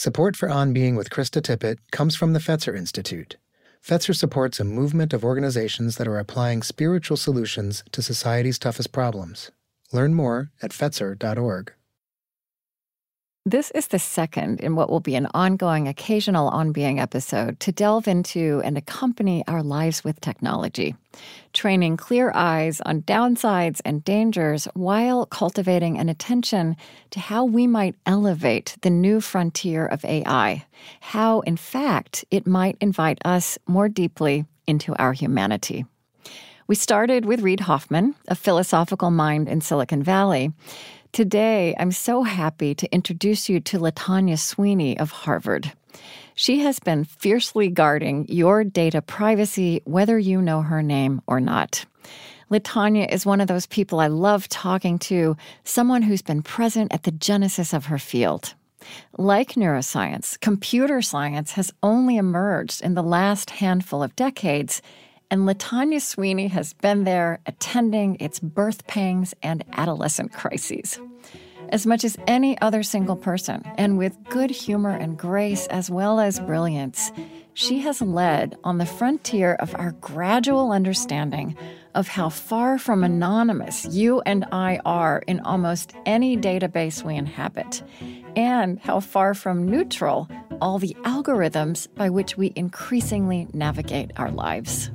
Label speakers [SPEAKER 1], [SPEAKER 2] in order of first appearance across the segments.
[SPEAKER 1] Support for On Being with Krista Tippett comes from the Fetzer Institute. Fetzer supports a movement of organizations that are applying spiritual solutions to society's toughest problems. Learn more at Fetzer.org.
[SPEAKER 2] This is the second in what will be an ongoing occasional On Being episode to delve into and accompany our lives with technology, training clear eyes on downsides and dangers while cultivating an attention to how we might elevate the new frontier of AI, how, in fact, it might invite us more deeply into our humanity. We started with Reid Hoffman, a philosophical mind in Silicon Valley. Today, I'm so happy to introduce you to Latanya Sweeney of Harvard. She has been fiercely guarding your data privacy, whether you know her name or not. Latanya is one of those people I love talking to, someone who's been present at the genesis of her field. Like neuroscience, computer science has only emerged in the last handful of decades, and Latanya Sweeney has been there attending its birth pangs and adolescent crises. As much as any other single person, and with good humor and grace as well as brilliance, she has led on the frontier of our gradual understanding of how far from anonymous you and I are in almost any database we inhabit, and how far from neutral all the algorithms by which we increasingly navigate our lives.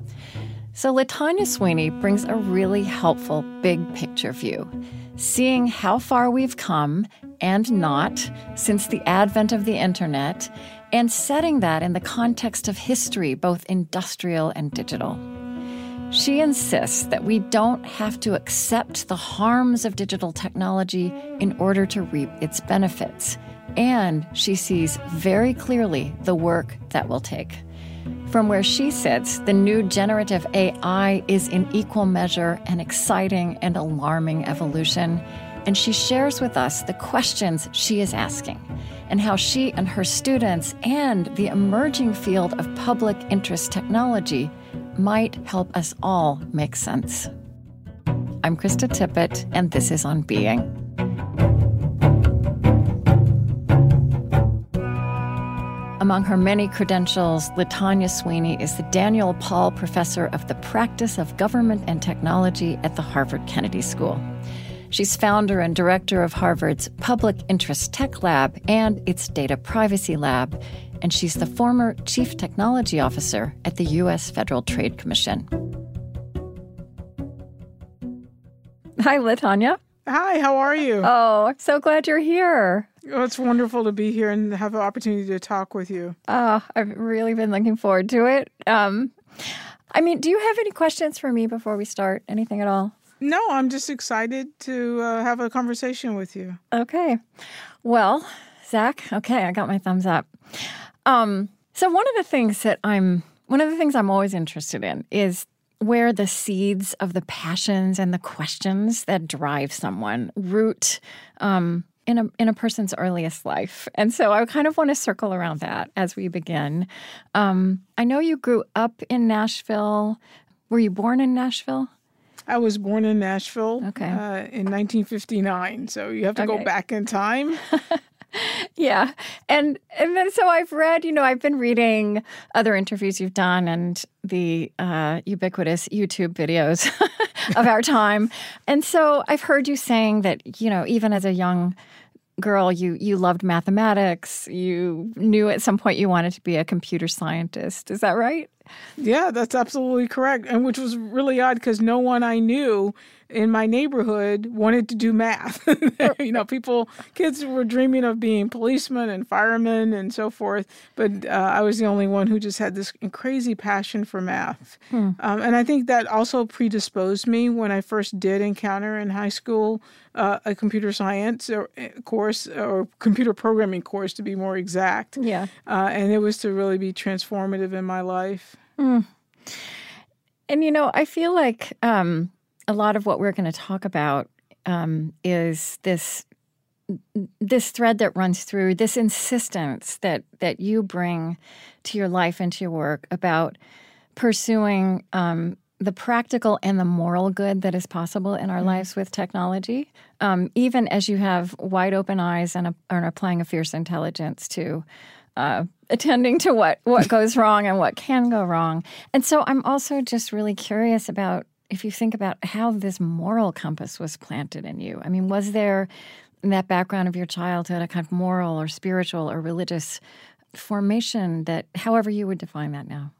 [SPEAKER 2] So, Latanya Sweeney brings a really helpful big picture view, seeing how far we've come and not since the advent of the internet, and setting that in the context of history, both industrial and digital. She insists that we don't have to accept the harms of digital technology in order to reap its benefits. And she sees very clearly the work that will take. From where she sits, the new generative AI is in equal measure an exciting and alarming evolution. And she shares with us the questions she is asking and how she and her students and the emerging field of public interest technology might help us all make sense. I'm Krista Tippett, and this is On Being. Among her many credentials, Latanya Sweeney is the Daniel Paul Professor of the Practice of Government and Technology at the Harvard Kennedy School. She's founder and director of Harvard's Public Interest Tech Lab and its Data Privacy Lab, and she's the former Chief Technology Officer at the U.S. Federal Trade Commission. Hi, Latanya.
[SPEAKER 3] Hi, how are you?
[SPEAKER 2] Oh, I'm so glad you're here.
[SPEAKER 3] Oh, it's wonderful to be here and have the opportunity to talk with you.
[SPEAKER 2] Oh, I've really been looking forward to it. Um, I mean, do you have any questions for me before we start? Anything at all?
[SPEAKER 3] No, I'm just excited to uh, have a conversation with you.
[SPEAKER 2] Okay. Well, Zach, okay, I got my thumbs up. Um, so one of the things that I'm one of the things I'm always interested in is where the seeds of the passions and the questions that drive someone root um, in a in a person's earliest life. And so I kind of want to circle around that as we begin. Um, I know you grew up in Nashville. Were you born in Nashville?
[SPEAKER 3] I was born in Nashville
[SPEAKER 2] okay.
[SPEAKER 3] uh, in 1959. So you have to
[SPEAKER 2] Okay.
[SPEAKER 3] go back in time.
[SPEAKER 2] Yeah. And and then so I've read, you know, I've been reading other interviews you've done and the uh, ubiquitous YouTube videos of our time. And so I've heard you saying that, you know, even as a young girl, you you loved mathematics. You knew at some point you wanted to be a computer scientist. Is that right?
[SPEAKER 3] yeah, that's absolutely correct. And which was really odd because no one I knew in my neighborhood wanted to do math. you know, people, kids were dreaming of being policemen and firemen and so forth. But uh, I was the only one who just had this crazy passion for math. Um, and I think that also predisposed me when I first did encounter in high school uh, a computer science or, uh, course or computer programming course to be more exact.
[SPEAKER 2] Yeah.
[SPEAKER 3] Uh, and it was to really be transformative in my life.
[SPEAKER 2] And you know, I feel like um, a lot of what we're going to talk about um, is this this thread that runs through this insistence that that you bring to your life and to your work about pursuing um, the practical and the moral good that is possible in our
[SPEAKER 3] Mm-hmm.
[SPEAKER 2] lives with technology, um, even as you have wide open eyes and a, are applying a fierce intelligence to uh, attending to what what goes wrong and what can go wrong. And so I'm also just really curious about if you think about how this moral compass was planted in you. I mean, was there in that background of your childhood a kind of moral or spiritual or religious formation that, however you would define that now?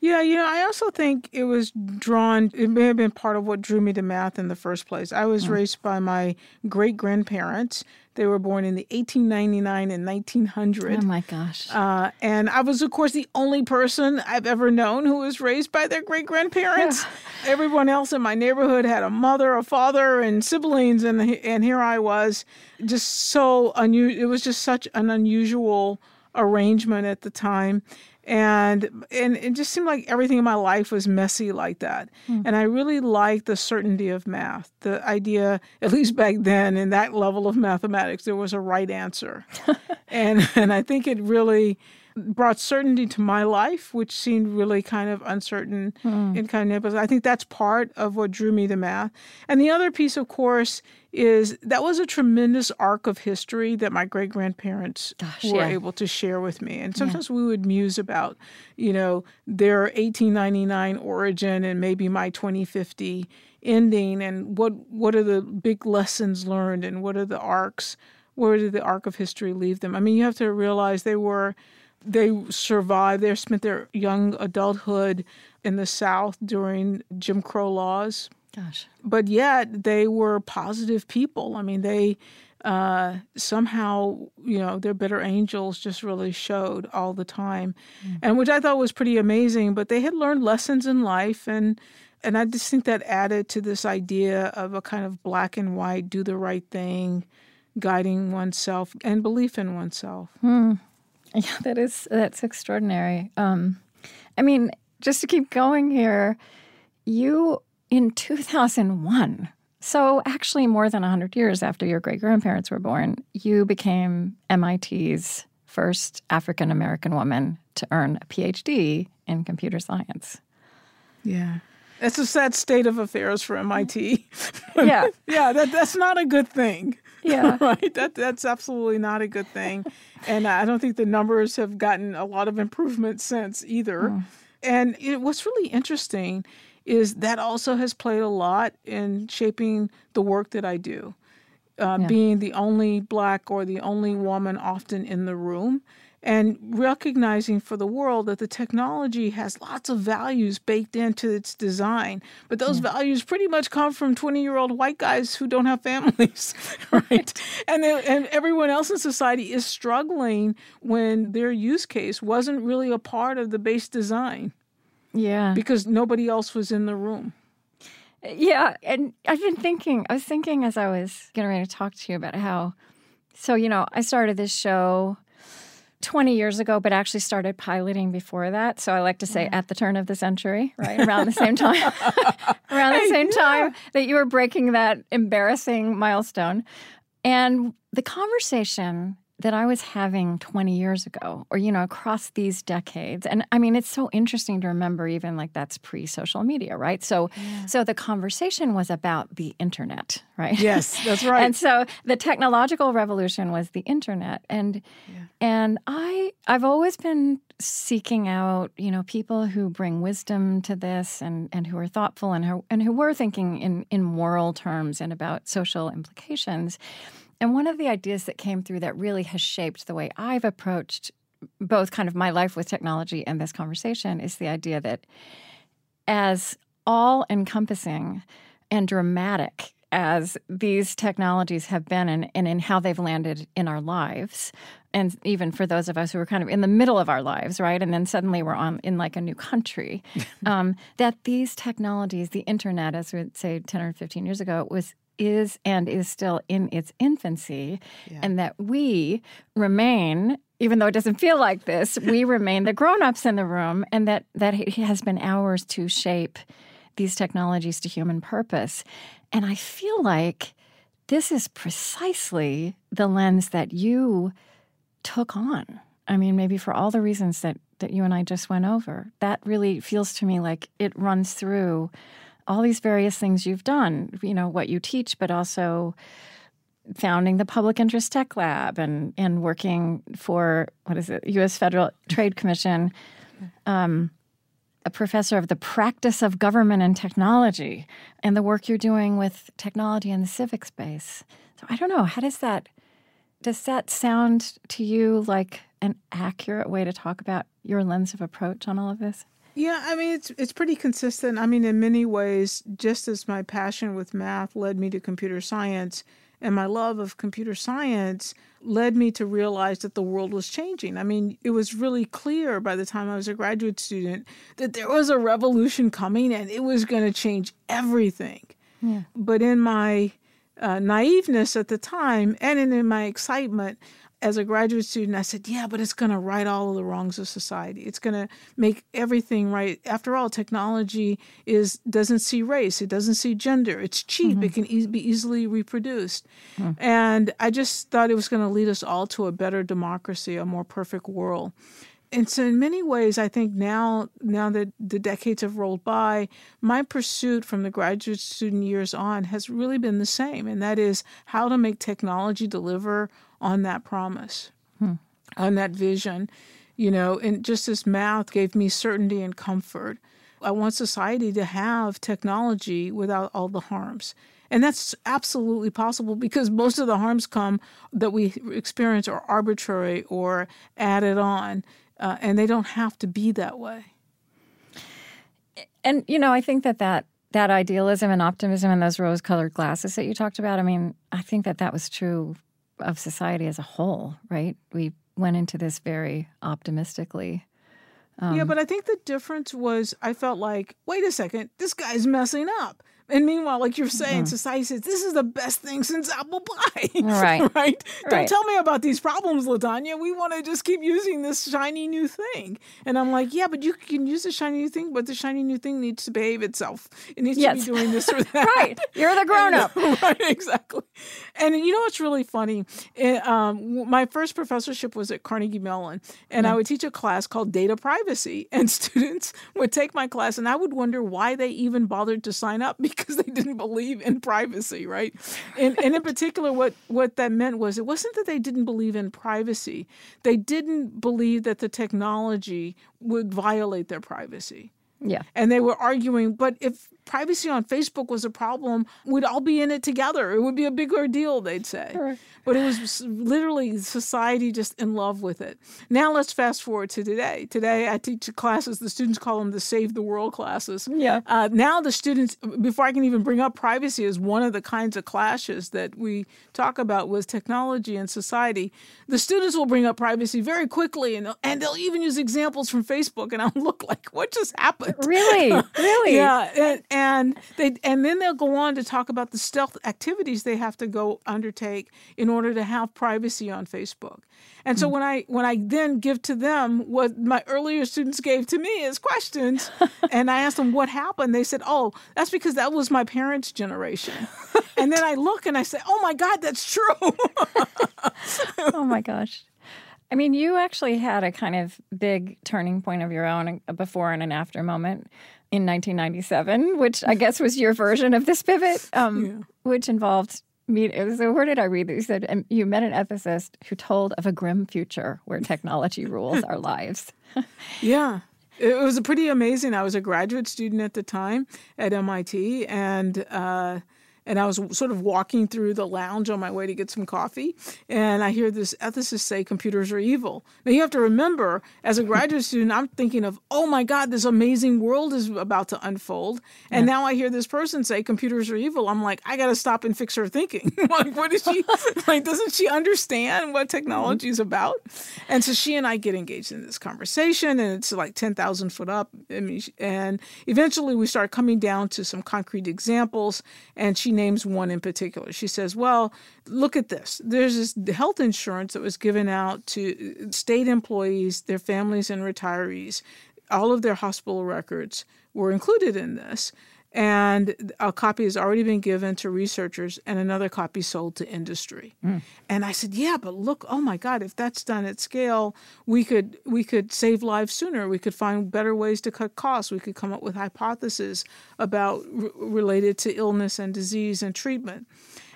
[SPEAKER 3] Yeah, you know, I also think it was drawn, it may have been part of what drew me to math in the first place. I was raised by my great grandparents. They were born in the 1899 and 1900.
[SPEAKER 2] Oh my gosh.
[SPEAKER 3] Uh, and I was, of course, the only person I've ever known who was raised by their great grandparents. Everyone else in my neighborhood had a mother, a father, and siblings, and and here I was, just so unusual. It was just such an unusual arrangement at the time. And and it just seemed like everything in my life was messy like that. Hmm. And I really liked the certainty of math. The idea, at least back then, in that level of mathematics, there was a right answer. and and I think it really brought certainty to my life, which seemed really kind of uncertain hmm. and kind of. I think that's part of what drew me to math. And the other piece, of course, is that was a tremendous arc of history that my great grandparents were
[SPEAKER 2] yeah.
[SPEAKER 3] able to share with me. And sometimes we would muse about, you know, their 1899 origin and maybe my 2050 ending, and what what are the big lessons learned, and what are the arcs. Where did the arc of history leave them? I mean, you have to realize they were they survived. They spent their young adulthood in the South during Jim Crow laws,
[SPEAKER 2] Gosh.
[SPEAKER 3] but yet they were positive people. I mean, they uh, somehow, you know, their better angels just really showed all the time, and which I thought was pretty amazing. But they had learned lessons in life, and and I just think that added to this idea of a kind of black and white, do the right thing, guiding oneself and belief in oneself.
[SPEAKER 2] Yeah, that is that's extraordinary. Um, I mean, just to keep going here, you in 2001, so actually more than 100 years after your great grandparents were born, you became MIT's first African American woman to earn a PhD in computer science.
[SPEAKER 3] Yeah. It's a sad state of affairs for MIT.
[SPEAKER 2] Yeah.
[SPEAKER 3] yeah, that, that's not a good thing.
[SPEAKER 2] Yeah.
[SPEAKER 3] right? That that's absolutely not a good thing. And I don't think the numbers have gotten a lot of improvement since either. And it, what's really interesting is that also has played a lot in shaping the work that I do. Uh, Being the only black or the only woman often in the room, and recognizing for the world that the technology has lots of values baked into its design, but those values pretty much come from 20 year old white guys who don't have families, right? and, they- and everyone else in society is struggling when their use case wasn't really a part of the base design
[SPEAKER 2] Yeah.
[SPEAKER 3] because nobody else was in the room.
[SPEAKER 2] Yeah, and I've been thinking, I was thinking as I was getting ready to talk to you about how, so, you know, I started this show 20 years ago, but actually started piloting before that. So I like to say at the turn of the century, right? Around the same time, around the same time that you were breaking that embarrassing milestone. And the conversation that I was having 20 years ago, or, you know, across these decades. And I mean, it's so interesting to remember, even like that's pre social media, right? So, so the conversation was about the internet, right?
[SPEAKER 3] Yes, that's right.
[SPEAKER 2] and so the technological revolution was the internet. And, and I, I've always been seeking out, you know, people who bring wisdom to this and, and who are thoughtful and who, and who were thinking in, in moral terms and about social implications. And one of the ideas that came through that really has shaped the way I've approached both kind of my life with technology and this conversation is the idea that as all encompassing and dramatic as these technologies have been and, and in how they've landed in our lives and even for those of us who are kind of in the middle of our lives right and then suddenly we're on in like a new country um, that these technologies the internet as we would say 10 or 15 years ago was is and is still in its infancy and that we remain even though it doesn't feel like this we remain the grown-ups in the room and that that it has been ours to shape these technologies to human purpose. And i feel like this is precisely the lens that you took on. I mean maybe for all the reasons that that you and I just went over. That really feels to me like it runs through all these various things you've done, you know, what you teach, but also founding the Public Interest Tech Lab and, and working for, what is it, U.S. Federal Trade Commission, um, a professor of the practice of government and technology, and the work you're doing with technology in the civic space. So I don't know, how does that, does that sound to you like an accurate way to talk about your lens of approach on all of this?
[SPEAKER 3] Yeah, I mean it's it's pretty consistent. I mean in many ways just as my passion with math led me to computer science and my love of computer science led me to realize that the world was changing. I mean, it was really clear by the time I was a graduate student that there was a revolution coming and it was going to change everything. Yeah. But in my uh, naiveness at the time and in, in my excitement, as a graduate student, I said, yeah, but it's going to right all of the wrongs of society. It's going to make everything right. After all, technology is doesn't see race. It doesn't see gender. It's cheap. Mm-hmm. It can e- be easily reproduced. Mm. And I just thought it was going to lead us all to a better democracy, a more perfect world. And so, in many ways, I think now, now that the decades have rolled by, my pursuit from the graduate student years on has really been the same, and that is how to make technology deliver on that promise, hmm. on that vision. You know, and just as math gave me certainty and comfort, I want society to have technology without all the harms. And that's absolutely possible because most of the harms come that we experience are arbitrary or added on, uh, and they don't have to be that way.
[SPEAKER 2] And you know, I think that that that idealism and optimism and those rose-colored glasses that you talked about. I mean, I think that that was true of society as a whole, right? We went into this very optimistically.
[SPEAKER 3] Um, yeah, but I think the difference was I felt like, wait a second, this guy's messing up. And meanwhile, like you're saying, mm-hmm. society says this is the best thing since apple pie.
[SPEAKER 2] Right.
[SPEAKER 3] right?
[SPEAKER 2] right.
[SPEAKER 3] Don't tell me about these problems, Latanya. We want to just keep using this shiny new thing. And I'm like, yeah, but you can use the shiny new thing, but the shiny new thing needs to behave itself. It needs yes. to be doing this or that.
[SPEAKER 2] right. You're the grown up.
[SPEAKER 3] right, exactly. And you know what's really funny? It, um, my first professorship was at Carnegie Mellon, and yeah. I would teach a class called Data Privacy. And students would take my class, and I would wonder why they even bothered to sign up because because they didn't believe in privacy, right? And, and in particular, what, what that meant was it wasn't that they didn't believe in privacy, they didn't believe that the technology would violate their privacy.
[SPEAKER 2] Yeah.
[SPEAKER 3] And they were arguing, but if privacy on Facebook was a problem, we'd all be in it together. It would be a bigger deal, they'd say. Sure. But it was literally society just in love with it. Now let's fast forward to today. Today I teach classes, the students call them the Save the World classes.
[SPEAKER 2] Yeah.
[SPEAKER 3] Uh, now the students, before I can even bring up privacy as one of the kinds of clashes that we talk about with technology and society, the students will bring up privacy very quickly and, and they'll even use examples from Facebook and I'll look like, what just happened?
[SPEAKER 2] Really? Really?
[SPEAKER 3] yeah. And, and they and then they'll go on to talk about the stealth activities they have to go undertake in order to have privacy on Facebook. And so mm. when I when I then give to them what my earlier students gave to me as questions, and I asked them what happened, they said, "Oh, that's because that was my parents' generation." and then I look and I say, "Oh my God, that's true."
[SPEAKER 2] oh my gosh. I mean, you actually had a kind of big turning point of your own, a before and an after moment in 1997, which I guess was your version of this pivot, um, yeah. which involved meet. So where did I read that? You said um, you met an ethicist who told of a grim future where technology rules our lives.
[SPEAKER 3] yeah. It was pretty amazing. I was a graduate student at the time at MIT, and uh, and I was sort of walking through the lounge on my way to get some coffee, and I hear this ethicist say computers are evil. Now you have to remember, as a graduate student, I'm thinking of, oh my God, this amazing world is about to unfold, and yeah. now I hear this person say computers are evil. I'm like, I got to stop and fix her thinking. like, what is she like? Doesn't she understand what mm-hmm. technology is about? And so she and I get engaged in this conversation, and it's like ten thousand foot up. I mean, and eventually we start coming down to some concrete examples, and she names one in particular. She says, Well, look at this. There's this health insurance that was given out to uh, state employees, their families, and retirees. All of their hospital records were included in this. And a copy has already been given to researchers and another copy sold to industry mm. and i said yeah but look oh my god if that's done at scale we could we could save lives sooner we could find better ways to cut costs we could come up with hypotheses about r- related to illness and disease and treatment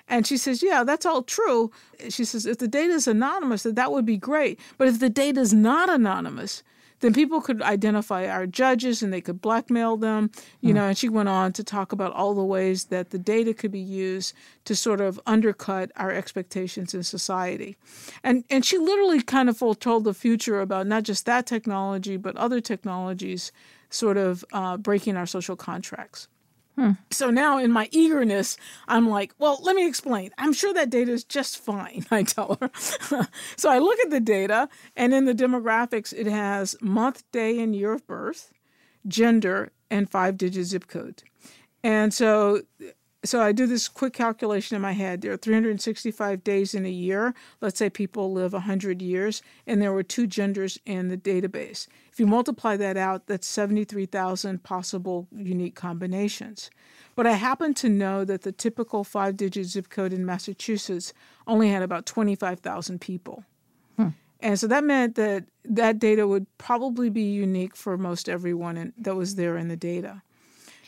[SPEAKER 3] and she says, Yeah, that's all true. She says, If the data is anonymous, that, that would be great. But if the data is not anonymous, then people could identify our judges and they could blackmail them, you mm. know. And she went on to talk about all the ways that the data could be used to sort of undercut our expectations in society. And and she literally kind of foretold the future about not just that technology, but other technologies sort of uh, breaking our social contracts. Hmm. So now, in my eagerness, I'm like, well, let me explain. I'm sure that data is just fine, I tell her. so I look at the data, and in the demographics, it has month, day, and year of birth, gender, and five digit zip code. And so so I do this quick calculation in my head. There are 365 days in a year. Let's say people live 100 years, and there were two genders in the database. If you multiply that out, that's 73,000 possible unique combinations. But I happen to know that the typical five digit zip code in Massachusetts only had about 25,000 people. Hmm. And so that meant that that data would probably be unique for most everyone in, that was there in the data.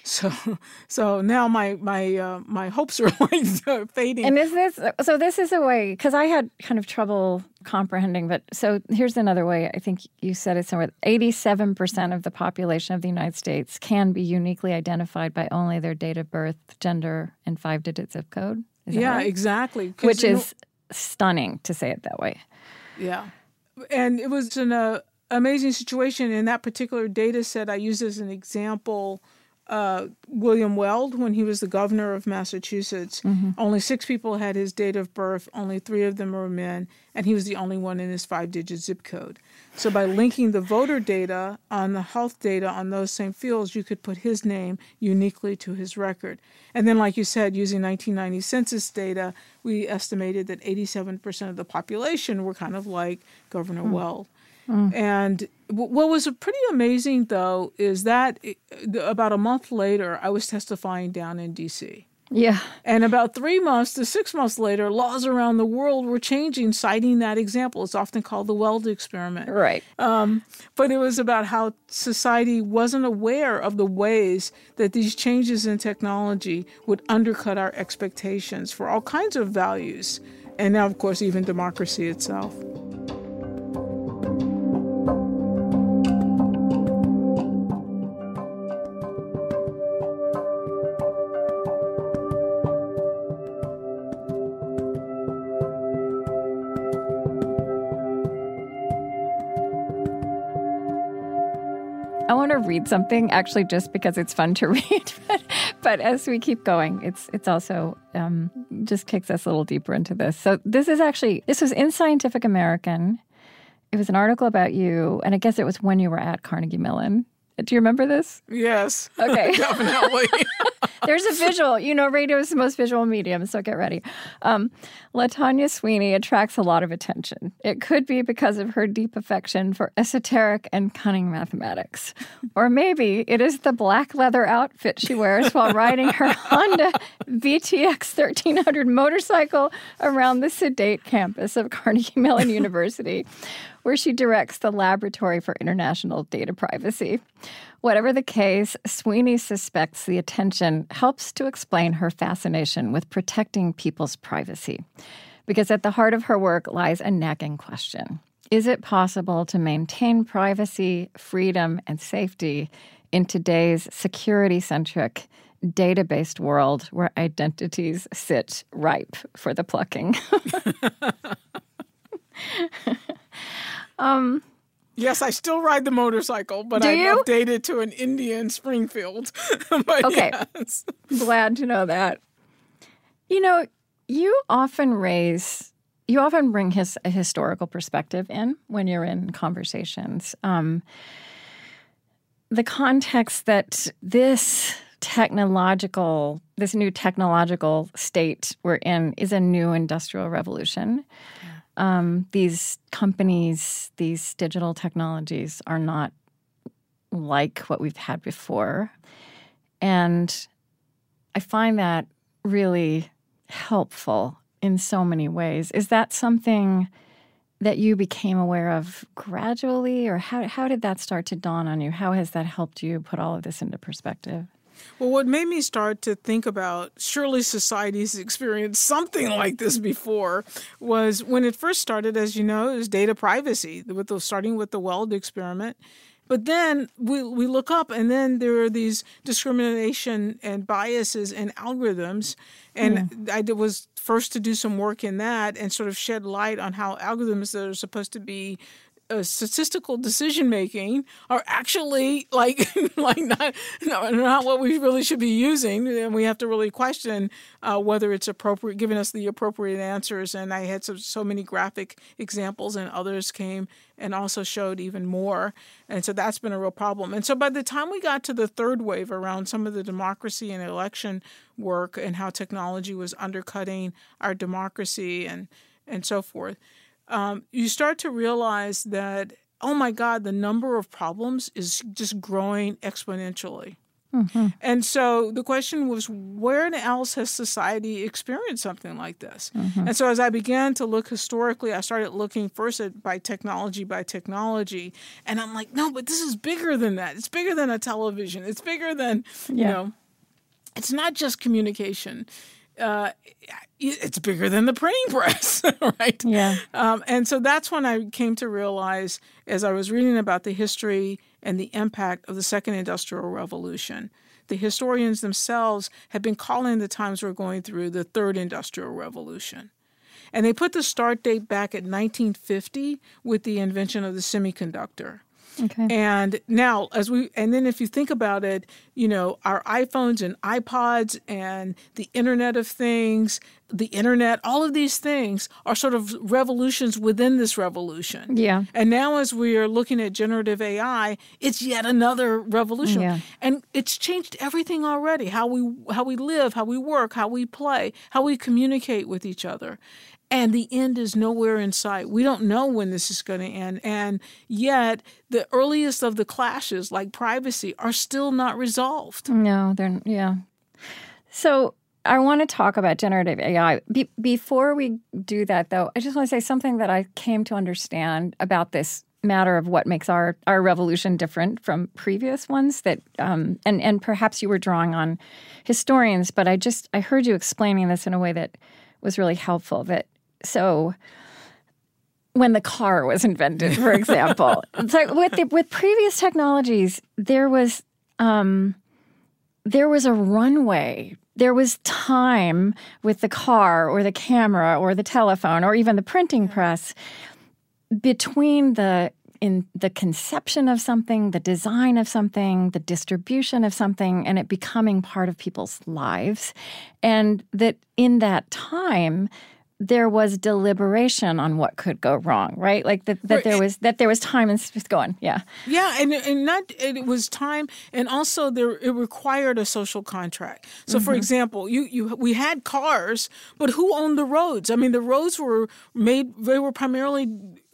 [SPEAKER 3] So, so now my my uh, my hopes are like fading.
[SPEAKER 2] And is this so? This is a way because I had kind of trouble comprehending. But so here's another way. I think you said it somewhere. Eighty-seven percent of the population of the United States can be uniquely identified by only their date of birth, gender, and five-digit zip code.
[SPEAKER 3] yeah,
[SPEAKER 2] right?
[SPEAKER 3] exactly.
[SPEAKER 2] Which is know, stunning to say it that way.
[SPEAKER 3] Yeah, and it was an uh, amazing situation in that particular data set. I used as an example uh, William Weld when he was the governor of Massachusetts. Mm-hmm. Only six people had his date of birth, only three of them were men, and he was the only one in his five digit zip code. So, by linking the voter data on the health data on those same fields, you could put his name uniquely to his record. And then, like you said, using 1990 census data, we estimated that 87% of the population were kind of like Governor mm-hmm. Weld. Mm. And what was pretty amazing, though, is that about a month later, I was testifying down in D.C.
[SPEAKER 2] Yeah.
[SPEAKER 3] And about three months to six months later, laws around the world were changing, citing that example. It's often called the Weld experiment.
[SPEAKER 2] Right. Um,
[SPEAKER 3] but it was about how society wasn't aware of the ways that these changes in technology would undercut our expectations for all kinds of values. And now, of course, even democracy itself.
[SPEAKER 2] Something actually just because it's fun to read. but, but as we keep going, it's it's also um, just kicks us a little deeper into this. So this is actually this was in Scientific American. It was an article about you, and I guess it was when you were at Carnegie Mellon. Do you remember this?
[SPEAKER 3] Yes.
[SPEAKER 2] Okay.
[SPEAKER 3] Definitely.
[SPEAKER 2] There's a visual. You know, radio is the most visual medium, so get ready. Um, Latanya Sweeney attracts a lot of attention. It could be because of her deep affection for esoteric and cunning mathematics. Or maybe it is the black leather outfit she wears while riding her Honda VTX 1300 motorcycle around the sedate campus of Carnegie Mellon University where she directs the Laboratory for International Data Privacy. Whatever the case, Sweeney suspects the attention helps to explain her fascination with protecting people's privacy. Because at the heart of her work lies a nagging question Is it possible to maintain privacy, freedom, and safety in today's security centric, data based world where identities sit ripe for the plucking?
[SPEAKER 3] Um, yes, I still ride the motorcycle, but you? updated to an Indian Springfield.
[SPEAKER 2] okay.
[SPEAKER 3] Yes.
[SPEAKER 2] Glad to know that. You know, you often raise, you often bring his a historical perspective in when you're in conversations. Um, the context that this technological, this new technological state we're in is a new industrial revolution um, these companies, these digital technologies are not like what we've had before. And I find that really helpful in so many ways. Is that something that you became aware of gradually, or how, how did that start to dawn on you? How has that helped you put all of this into perspective?
[SPEAKER 3] Well, what made me start to think about surely society's experienced something like this before was when it first started, as you know, is data privacy, with the, starting with the Weld experiment. But then we, we look up, and then there are these discrimination and biases in algorithms. And yeah. I was first to do some work in that and sort of shed light on how algorithms that are supposed to be uh, statistical decision making are actually like like not not what we really should be using, and we have to really question uh, whether it's appropriate, giving us the appropriate answers. And I had so, so many graphic examples, and others came and also showed even more. And so that's been a real problem. And so by the time we got to the third wave around some of the democracy and election work and how technology was undercutting our democracy and and so forth um, you start to realize that, oh my God, the number of problems is just growing exponentially. Mm-hmm. And so the question was, where else has society experienced something like this? Mm-hmm. And so as I began to look historically, I started looking first at by technology by technology, and I'm like, no, but this is bigger than that. It's bigger than a television. It's bigger than you know. It's not just communication uh, it's bigger than the printing press, right?
[SPEAKER 2] Yeah.
[SPEAKER 3] Um, and so that's when I came to realize, as I was reading about the history and the impact of the Second Industrial Revolution, the historians themselves had been calling the times we're going through the Third Industrial Revolution. And they put the start date back at 1950 with the invention of the semiconductor. Okay. And now, as we, and then if you think about it, you know, our iPhones and iPods and the Internet of Things, the Internet, all of these things are sort of revolutions within this revolution.
[SPEAKER 2] Yeah.
[SPEAKER 3] And now, as we are looking at generative AI, it's yet another revolution. Yeah. And it's changed everything already how we, how we live, how we work, how we play, how we communicate with each other and the end is nowhere in sight. We don't know when this is going to end. And yet, the earliest of the clashes, like privacy, are still not resolved.
[SPEAKER 2] No, they're, yeah. So, I want to talk about generative AI. Be- before we do that, though, I just want to say something that I came to understand about this matter of what makes our, our revolution different from previous ones that um, and and perhaps you were drawing on historians but i just i heard you explaining this in a way that was really helpful that so when the car was invented, for example, so with the, with previous technologies, there was um, there was a runway. There was time with the car or the camera or the telephone or even the printing press between the in the conception of something, the design of something, the distribution of something, and it becoming part of people's lives. And that in that time, there was deliberation on what could go wrong, right? Like that, that there was that there was time and space going. Yeah,
[SPEAKER 3] yeah, and and not it was time, and also there it required a social contract. So, mm-hmm. for example, you you we had cars, but who owned the roads? I mean, the roads were made; they were primarily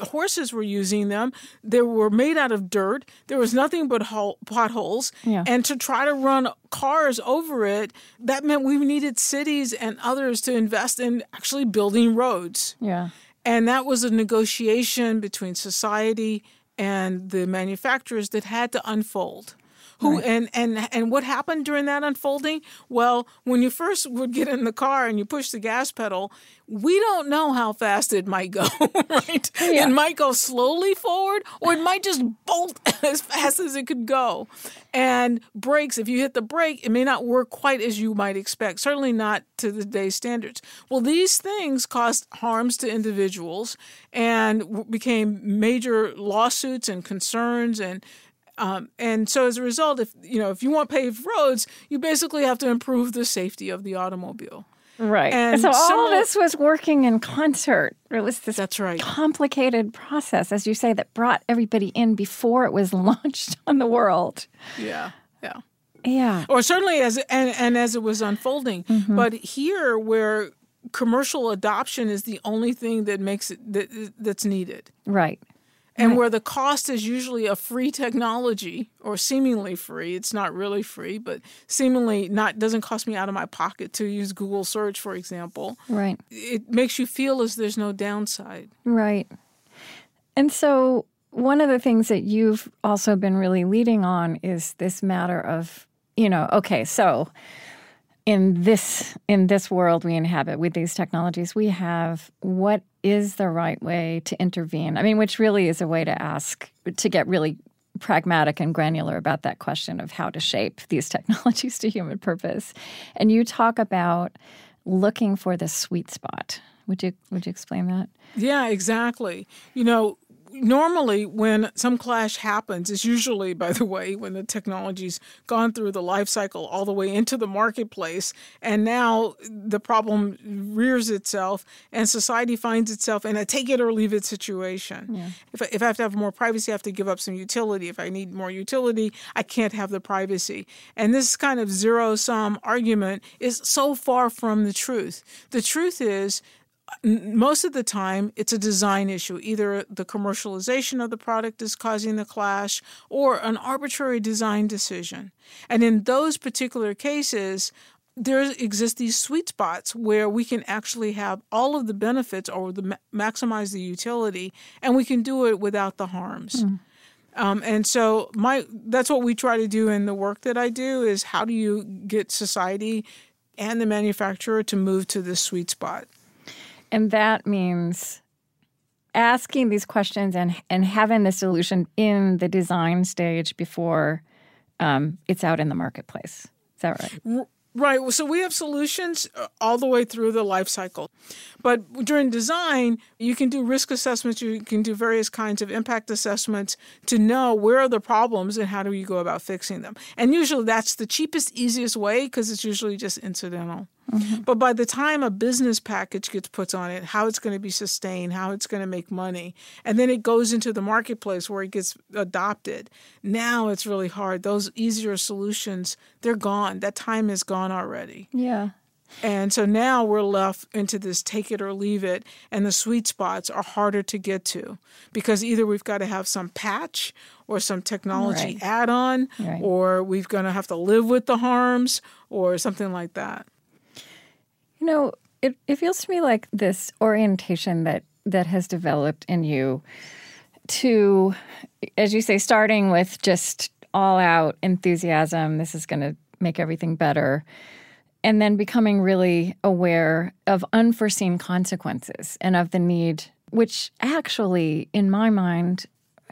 [SPEAKER 3] horses were using them. They were made out of dirt. There was nothing but hole, potholes, yeah. and to try to run cars over it, that meant we needed cities and others to invest in actually building roads.
[SPEAKER 2] Yeah.
[SPEAKER 3] And that was a negotiation between society and the manufacturers that had to unfold. Who right. and and and what happened during that unfolding? Well, when you first would get in the car and you push the gas pedal, we don't know how fast it might go, right? Yeah. It might go slowly forward or it might just bolt as fast as it could go. And brakes, if you hit the brake, it may not work quite as you might expect, certainly not to the day's standards. Well, these things caused harms to individuals and became major lawsuits and concerns and um, and so as a result, if you know if you want paved roads, you basically have to improve the safety of the automobile.
[SPEAKER 2] Right. And so all this was working in concert. It was this
[SPEAKER 3] That's right.
[SPEAKER 2] complicated process, as you say, that brought everybody in before it was launched on the world.
[SPEAKER 3] Yeah. Yeah.
[SPEAKER 2] Yeah.
[SPEAKER 3] Or certainly as and, and as it was unfolding. Mm-hmm. But here where commercial adoption is the only thing that makes it that that's needed.
[SPEAKER 2] Right.
[SPEAKER 3] And
[SPEAKER 2] Right.
[SPEAKER 3] where the cost is usually a free technology or seemingly free it's not really free but seemingly not doesn't cost me out of my pocket to use google search for example
[SPEAKER 2] Right.
[SPEAKER 3] it makes you feel as there's no downside
[SPEAKER 2] Right. And so, one of the things that you've also been really leading on is this matter of, you know, okay, so in this in this world we inhabit with these technologies, we have what is the right way to intervene? I mean, which really is a way to ask to get really pragmatic and granular about that question of how to shape these technologies to human purpose. And you talk about looking for the sweet spot. Would you would you explain that?
[SPEAKER 3] Yeah, exactly. You know, normally when some clash happens, it's usually, by the way, when the technology's gone through the life cycle all the way into the marketplace, and now the problem rears itself, and society finds itself in a take it or leave it situation. If, I, if I have to have more privacy, I have to give up some utility. If I need more utility, I can't have the privacy. And this kind of zero sum argument is so far from the truth. The truth is, most of the time it's a design issue. Either the commercialization of the product is causing the clash or an arbitrary design decision. And in those particular cases there exist these sweet spots where we can actually have all of the benefits or the ma- maximize the utility and we can do it without the harms. Um, and so my that's what we try to do in the work that I do is how do you get society and the manufacturer to move to this sweet spot
[SPEAKER 2] And that means asking these questions and and having the solution in the design stage before um, it's out in the marketplace. Is that right?
[SPEAKER 3] Right. So we have solutions uh, all the way through the life cycle. But during design, you can do risk assessments, you can do various kinds of impact assessments to know where are the problems and how do you go about fixing them. And usually that's the cheapest, easiest way because it's usually just incidental. Mm-hmm. But by the time a business package gets put on it, how it's going to be sustained, how it's going to make money, and then it goes into the marketplace where it gets adopted, now it's really hard. Those easier solutions, they're gone. That time is gone already.
[SPEAKER 2] Yeah.
[SPEAKER 3] And so now we're left into this take it or leave it, and the sweet spots are harder to get to because either we've got to have some patch or some technology
[SPEAKER 2] Right.
[SPEAKER 3] add on,
[SPEAKER 2] Right.
[SPEAKER 3] or we've going to have to live with the harms or something like that.
[SPEAKER 2] You know, it, it feels to me like this orientation that that has developed in you to, as you say, starting with just all out enthusiasm, this is going to make everything better, and then becoming really aware of unforeseen consequences and of the need, which actually, in my mind,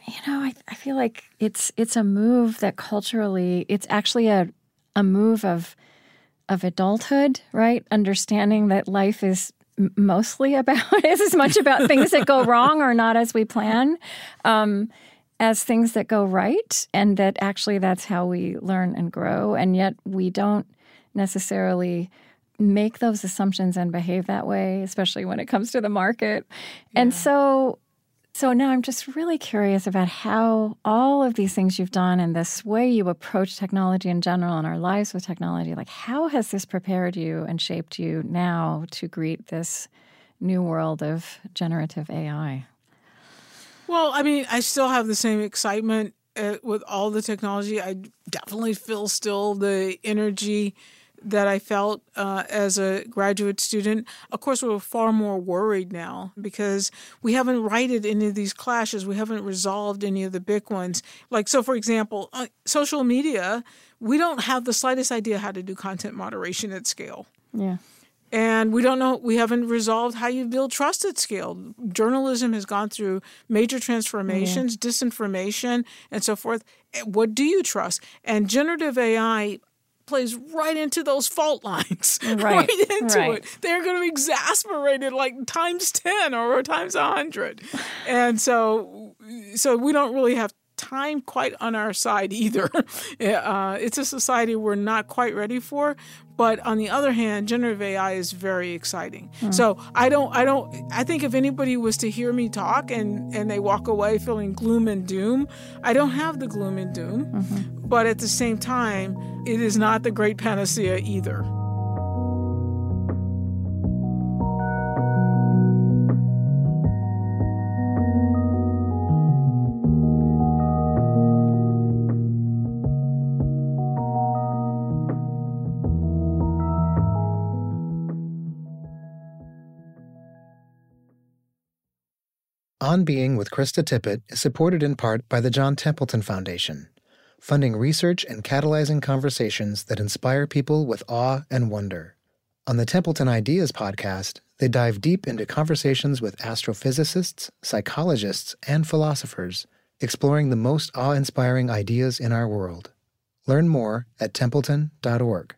[SPEAKER 2] you know, I, I feel like it's it's a move that culturally, it's actually a a move of of adulthood, right? Understanding that life is mostly about is as much about things that go wrong or not as we plan, um, as things that go right, and that actually that's how we learn and grow. And yet we don't necessarily make those assumptions and behave that way, especially when it comes to the market. And so so now I'm just really curious about how all of these things you've done and this way you approach technology in general and our lives with technology, like how has this prepared you and shaped you now to greet this new world of generative AI?
[SPEAKER 3] Well, I mean, I still have the same excitement uh, with all the technology. I definitely feel still the energy that I felt uh, as a graduate student. Of course, we're far more worried now because we haven't righted any of these clashes. We haven't resolved any of the big ones. Like, so for example, uh, social media, we don't have the slightest idea how to do content moderation at scale.
[SPEAKER 2] Yeah.
[SPEAKER 3] And we don't know, we haven't resolved how you build trust at scale. Journalism has gone through major transformations, disinformation, and so forth. Eh, What do you trust? And generative AI plays right into those fault lines,
[SPEAKER 2] Right,
[SPEAKER 3] into
[SPEAKER 2] right.
[SPEAKER 3] it. They're going to be exasperated like times 10 or times 100. And so, so we don't really have time quite on our side either. uh, it's a society we're not quite ready for. But on the other hand, generative AI is very exciting. Hmm. So I don't, I don't, I think if anybody was to hear me talk and and they walk away feeling gloom and doom, I don't have the gloom and doom. Mm-hmm. But at the same time, it is not the great panacea either.
[SPEAKER 1] On Being with Krista Tippett is supported in part by the John Templeton Foundation, funding research and catalyzing conversations that inspire people with awe and wonder. On the Templeton Ideas podcast, they dive deep into conversations with astrophysicists, psychologists, and philosophers, exploring the most awe inspiring ideas in our world. Learn more at templeton.org.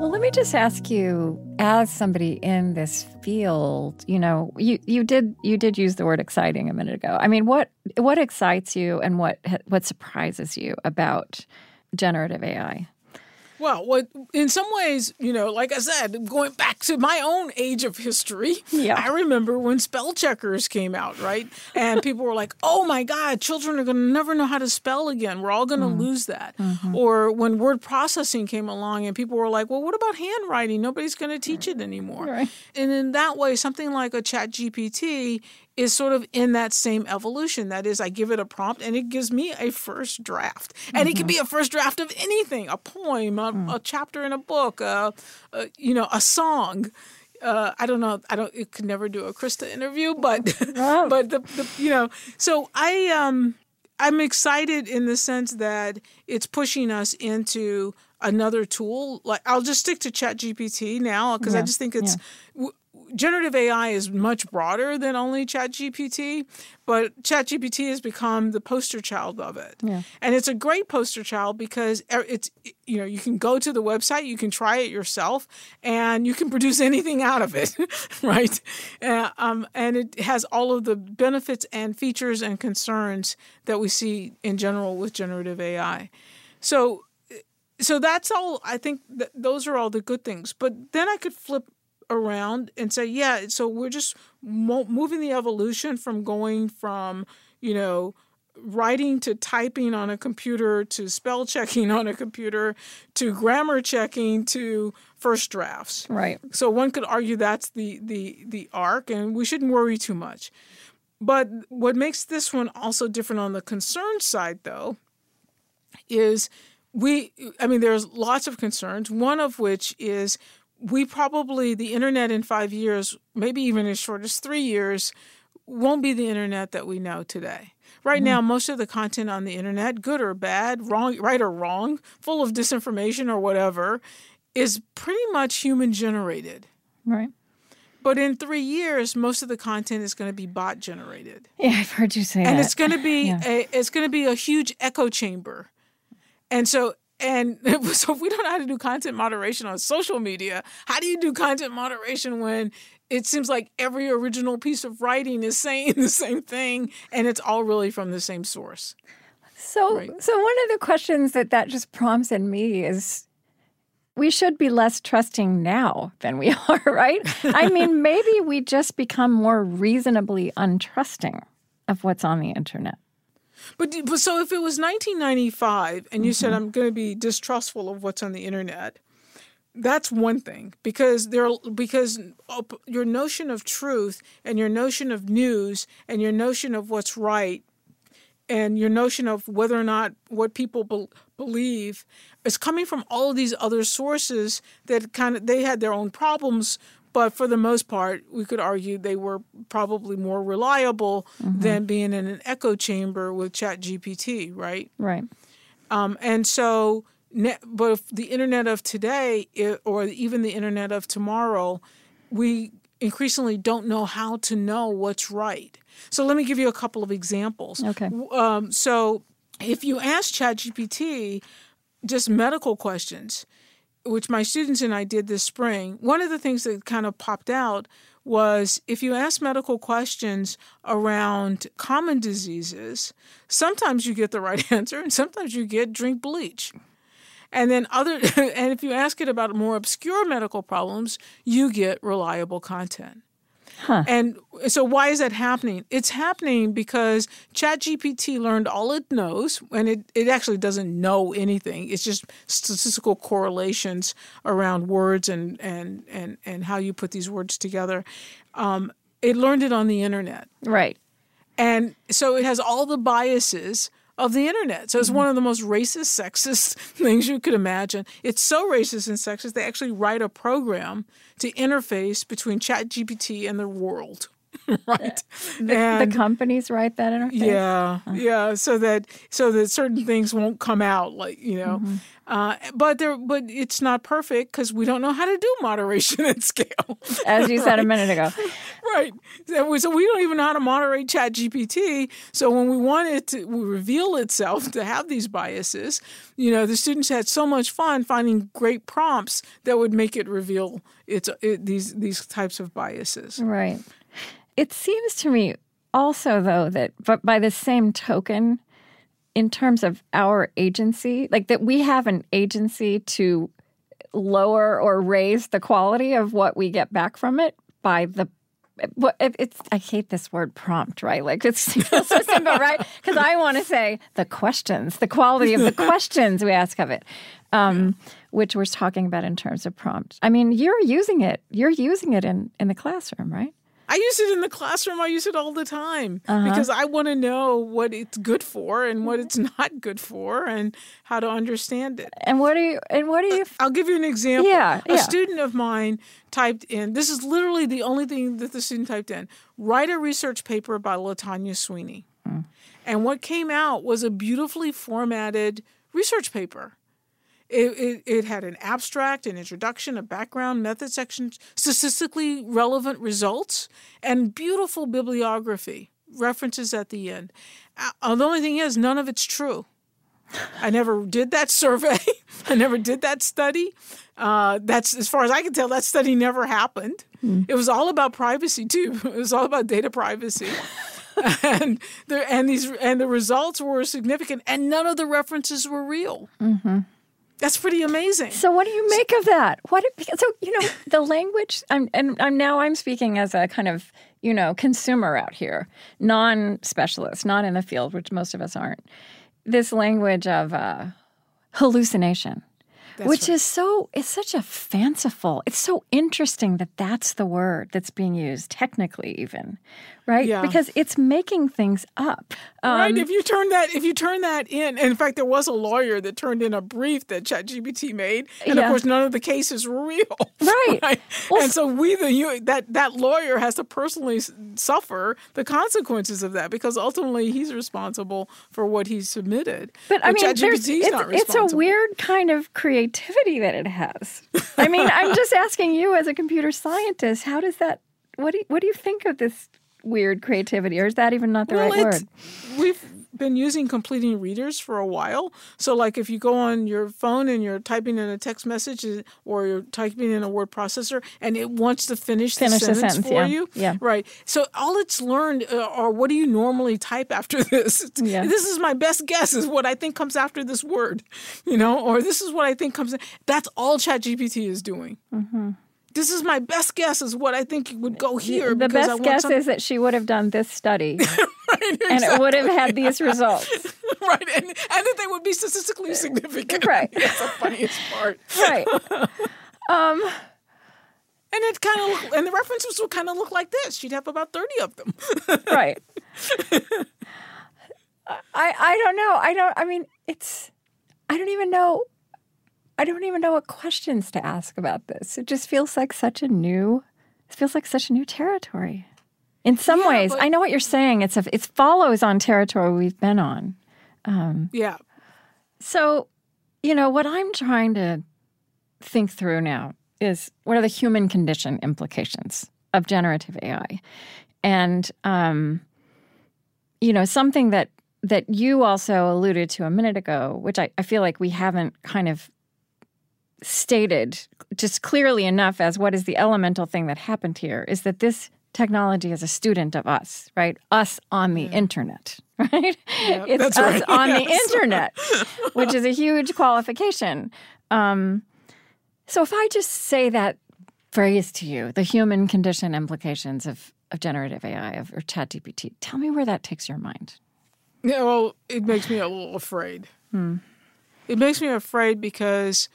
[SPEAKER 2] Well, let me just ask you, as somebody in this field, you know, you, you did you did use the word exciting a minute ago. I mean, what what excites you and what what surprises you about generative AI?
[SPEAKER 3] Well, what in some ways, you know, like I said, going back to my own age of history,
[SPEAKER 2] Yeah.
[SPEAKER 3] I remember when spell checkers came out, right? And people were like, "Oh my God, children are going to never know how to spell again. We're all going to mm. lose that." Mm-hmm. Or when word processing came along, and people were like, "Well, what about handwriting? Nobody's going to teach it anymore."
[SPEAKER 2] Right.
[SPEAKER 3] And in that way, something like a Chat GPT is sort of in that same evolution. That is, I give it a prompt and it gives me a first draft. And it can be a first draft of anything a poem, a, a chapter in a book, a, a, you know, a song. Uh, I don't know. I don't. It could never do a Krista interview, but but the, the you know. So I um I'm excited in the sense that it's pushing us into another tool. Like I'll just stick to ChatGPT now because I just think it's w- generative AI is much broader than only ChatGPT, but ChatGPT has become the poster child of it.
[SPEAKER 2] Yeah.
[SPEAKER 3] And it's a great poster child because it's you know you can go to the website, you can try it yourself, and you can produce anything out of it, right? Uh, um, and it has all of the benefits and features and concerns that we see in general with generative AI. So so that's all i think that those are all the good things but then i could flip around and say yeah so we're just mo- moving the evolution from going from you know writing to typing on a computer to spell checking on a computer to grammar checking to first drafts
[SPEAKER 2] Right.
[SPEAKER 3] so one could argue that's the the the arc, and we shouldn't worry too much. But what makes this one also different on the concern side, though, is we. I mean, there's lots of concerns. One of which is we probably the internet in five years, maybe even as short as three years, won't be the internet that we know today. Right mm-hmm. now, most of the content on the internet, good or bad, wrong, right or wrong, full of disinformation or whatever, is pretty much human generated.
[SPEAKER 2] Right.
[SPEAKER 3] But in three years, most of the content is going to be bot generated,
[SPEAKER 2] Yeah, I've heard you say
[SPEAKER 3] and
[SPEAKER 2] that.
[SPEAKER 3] And it's going to be
[SPEAKER 2] Yeah.
[SPEAKER 3] a it's going to be a huge echo chamber. And so, and so, if we don't know how to do content moderation on social media, how do you do content moderation when it seems like every original piece of writing is saying the same thing, and it's all really from the same source?
[SPEAKER 2] So,
[SPEAKER 3] Right.
[SPEAKER 2] so one of the questions that that just prompts in me is, we should be less trusting now than we are, right? I mean, maybe we just become more reasonably untrusting of what's on the internet.
[SPEAKER 3] But, but so if it was 1995 and you said mm-hmm. I'm going to be distrustful of what's on the internet, that's one thing because there because your notion of truth and your notion of news and your notion of what's right and your notion of whether or not what people bel believe is coming from all of these other sources that kind of they had their own problems but for the most part we could argue they were probably more reliable than being in an echo chamber with chat gpt right
[SPEAKER 2] Right.
[SPEAKER 3] um, and so, ne- but if the internet of today, or even the internet of tomorrow, we increasingly don't know how to know what's right. So let me give you a couple of examples.
[SPEAKER 2] Okay.
[SPEAKER 3] Um, so if you ask ChatGPT just medical questions, which my students and I did this spring, one of the things that kind of popped out was if you ask medical questions around common diseases, sometimes you get the right answer and sometimes you get drink bleach. And then other and if you ask it about more obscure medical problems, you get reliable content. And so why is that happening? It's happening because ChatGPT learned all it knows, and it, it actually doesn't know anything. It's just statistical correlations around words and and and, and how you put these words together. Um, it learned it on the internet.
[SPEAKER 2] Right.
[SPEAKER 3] And so it has all the biases of the internet. So it's mm-hmm. one of the most racist, sexist things you could imagine. It's so racist and sexist, they actually write a program to interface between ChatGPT and the world. right.
[SPEAKER 2] The,
[SPEAKER 3] And-
[SPEAKER 2] the companies write that in interface.
[SPEAKER 3] yeah, yeah. So that so that certain things won't come out, like you know,
[SPEAKER 2] Mm-hmm.
[SPEAKER 3] uh, but there, but it's not perfect because we don't know how to do moderation at scale.
[SPEAKER 2] As you said a minute ago.
[SPEAKER 3] right. So we, so we don't even know how to moderate Chat GPT. So when we want it to reveal itself to have these biases, you know, the students had so much fun finding great prompts that would make it reveal its it, these these types of biases.
[SPEAKER 2] Right. It seems to me also, though, that but by the same token, in terms of our agency, like that we have an agency to lower or raise the quality of what we get back from it by the what it- it's I hate this word prompt, right? Like it's so simple, right? Because I want to say the questions, the quality of the questions we ask of it, um, which we're talking about in terms of prompt. I mean, you're using it. You're using it in in the classroom, right?
[SPEAKER 3] I use it in the classroom. I use it all the time uh-huh. because I want to know what it's good for and what mm-hmm. it's not good for and how to understand it.
[SPEAKER 2] And what do you? And what do uh, you?
[SPEAKER 3] I'll give you an example.
[SPEAKER 2] Yeah,
[SPEAKER 3] A
[SPEAKER 2] yeah.
[SPEAKER 3] student of mine typed in, this is literally the only thing that the student typed in write a research paper by Latanya Sweeney.
[SPEAKER 2] Hmm.
[SPEAKER 3] And what came out was a beautifully formatted research paper. It, it, it had an abstract, an introduction, a background, method section, statistically relevant results, and beautiful bibliography, references at the end. Uh, the only thing is, none of it's true. I never did that survey. I never did that study. Uh, that's as far as I can tell. That study never happened. It was all about privacy too. It was all about data privacy, and the and these and the results were significant, and none of the references were real. That's pretty amazing.
[SPEAKER 2] So what do you make of that? What? So you know the language. I'm and I'm now I'm speaking as a kind of you know consumer out here, non-specialist, not in the field, which most of us aren't. This language of uh, hallucination. Which is so it's such a fanciful it's so interesting that that's the word that's being used technically even right
[SPEAKER 3] Yeah.
[SPEAKER 2] because it's making things up um,
[SPEAKER 3] right. If you turn that, if you turn that in, in fact, there was a lawyer that turned in a brief that ChatGPT made, and
[SPEAKER 2] Yeah.
[SPEAKER 3] of course, none of the cases were real.
[SPEAKER 2] Right. Well,
[SPEAKER 3] and so we, the you, that that lawyer has to personally suffer the consequences of that because ultimately he's responsible for what he submitted.
[SPEAKER 2] But I mean, there's,
[SPEAKER 3] ChatGPT is
[SPEAKER 2] it's,
[SPEAKER 3] not
[SPEAKER 2] it's a weird kind of creativity that it has. I mean, I'm just asking you as a computer scientist, how does that? What do you, what do you think of this weird creativity, or is that even not the
[SPEAKER 3] Well,
[SPEAKER 2] right word?
[SPEAKER 3] We've been using completing readers for a while. So, like if you go on your phone and you're typing in a text message or you're typing in a word processor and it wants to finish,
[SPEAKER 2] Finish the
[SPEAKER 3] the sentence
[SPEAKER 2] sentence,
[SPEAKER 3] for
[SPEAKER 2] yeah.
[SPEAKER 3] you.
[SPEAKER 2] Yeah.
[SPEAKER 3] Right. So, all it's learned uh, are what do you normally type after this?
[SPEAKER 2] Yeah.
[SPEAKER 3] This is my best guess, is what I think comes after this word, you know, or this is what I think comes. That's all ChatGPT is doing.
[SPEAKER 2] Mm-hmm.
[SPEAKER 3] This is my best guess, is what I think would go here.
[SPEAKER 2] The
[SPEAKER 3] because I
[SPEAKER 2] best guess
[SPEAKER 3] some-
[SPEAKER 2] is that she would have done this study,
[SPEAKER 3] Right,
[SPEAKER 2] and it would have had these results.
[SPEAKER 3] right, and, and that they would be statistically significant.
[SPEAKER 2] Right.
[SPEAKER 3] That's the funniest part.
[SPEAKER 2] Right. Um,
[SPEAKER 3] And it kind of, and the references would kind of look like this. She'd have about thirty of them.
[SPEAKER 2] right. I I don't know. I don't. I mean, it's. I don't even know. I don't even know what questions to ask about this. It just feels like such a new. It feels like such a new territory. In some
[SPEAKER 3] Yeah,
[SPEAKER 2] ways,
[SPEAKER 3] but-
[SPEAKER 2] I know what you're saying. It's a. It follows on territory we've been on.
[SPEAKER 3] yeah,
[SPEAKER 2] So, you know, what I'm trying to think through now is what are the human condition implications of generative AI? And um, you know, something that that you also alluded to a minute ago, which I, I feel like we haven't kind of stated just clearly enough as what is the elemental thing that happened here is that this technology is a student of us, right? Us on the internet, right? it's
[SPEAKER 3] that's
[SPEAKER 2] us
[SPEAKER 3] right.
[SPEAKER 2] on the internet, which is a huge qualification. Um, so if I just say that phrase to you, the human condition implications of, of generative AI of, or ChatGPT, tell me where that takes your mind.
[SPEAKER 3] yeah. Well, it makes me a little afraid. It makes me afraid because,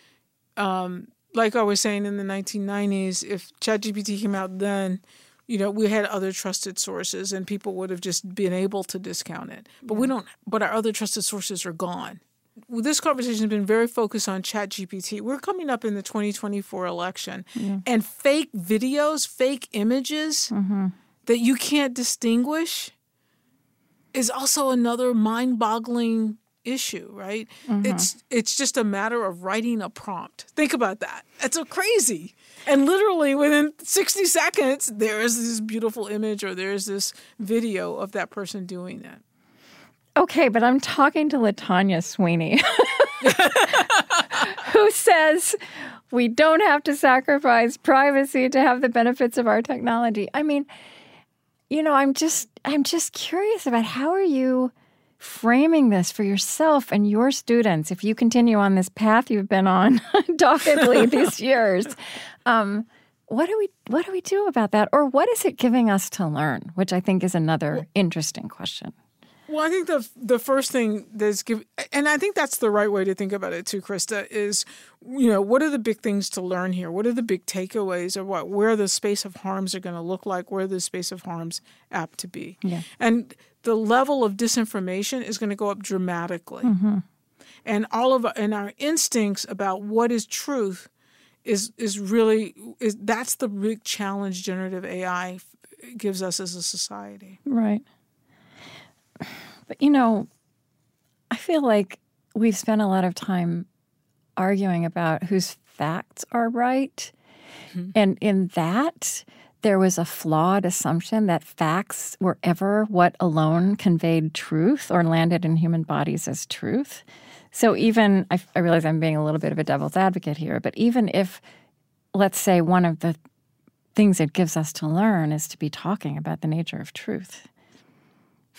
[SPEAKER 3] um, like I was saying in the 1990s, if ChatGPT came out then, you know, we had other trusted sources and people would have just been able to discount it. But we don't, but our other trusted sources are gone. This conversation has been very focused on ChatGPT. We're coming up in the 2024 election, and fake videos, fake images that you can't distinguish is also another mind-boggling issue, right? Mm-hmm. It's it's just a matter of writing a prompt. Think about that. That's so crazy. And literally within 60 seconds, there is this beautiful image or there's this video of that person doing that.
[SPEAKER 2] Okay, but I'm talking to Latanya Sweeney, who says we don't have to sacrifice privacy to have the benefits of our technology. I mean, you know, I'm just I'm just curious about how are you framing this for yourself and your students if you continue on this path you've been on doggedly these years. Um, what do we what do we do about that, or what is it giving us to learn? Which I think is another interesting question.
[SPEAKER 3] Well, I think the the first thing that's give, and I think that's the right way to think about it too, Krista. Is you know what are the big things to learn here? What are the big takeaways, or what where the space of harms are going to look like? Where the space of harms apt to be?
[SPEAKER 2] Yeah.
[SPEAKER 3] And the level of disinformation is going to go up dramatically,
[SPEAKER 2] Mm-hmm.
[SPEAKER 3] and all of and our instincts about what is truth is is really is that's the big challenge generative AI gives us as a society.
[SPEAKER 2] Right. But you know, I feel like we've spent a lot of time arguing about whose facts are right. And in that, there was a flawed assumption that facts were ever what alone conveyed truth or landed in human bodies as truth. So even, I, I realize I'm being a little bit of a devil's advocate here, but even if, let's say, one of the things it gives us to learn is to be talking about the nature of truth.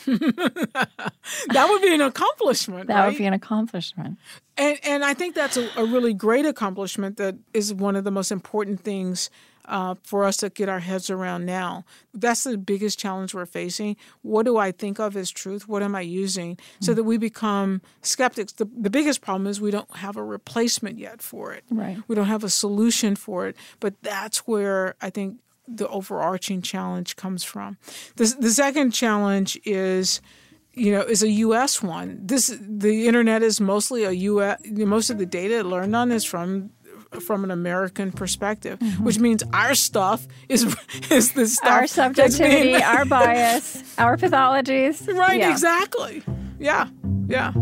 [SPEAKER 3] That would be an accomplishment.
[SPEAKER 2] That
[SPEAKER 3] right?
[SPEAKER 2] would be an accomplishment.
[SPEAKER 3] And and I think that's a, a really great accomplishment. That is one of the most important things uh, for us to get our heads around now. That's the biggest challenge we're facing. What do I think of as truth? What am I using? So that we become skeptics. The, the biggest problem is we don't have a replacement yet for it.
[SPEAKER 2] Right.
[SPEAKER 3] We don't have a solution for it. But that's where I think the overarching challenge comes from. The, the second challenge is you know, is a U.S. one. This the internet is mostly a U.S. Most of the data learned on is from from an American perspective, mm-hmm. which means our stuff is is the stuff
[SPEAKER 2] Our subjectivity,
[SPEAKER 3] being-
[SPEAKER 2] our bias, our pathologies.
[SPEAKER 3] right?
[SPEAKER 2] Yeah.
[SPEAKER 3] Exactly. Yeah. Yeah.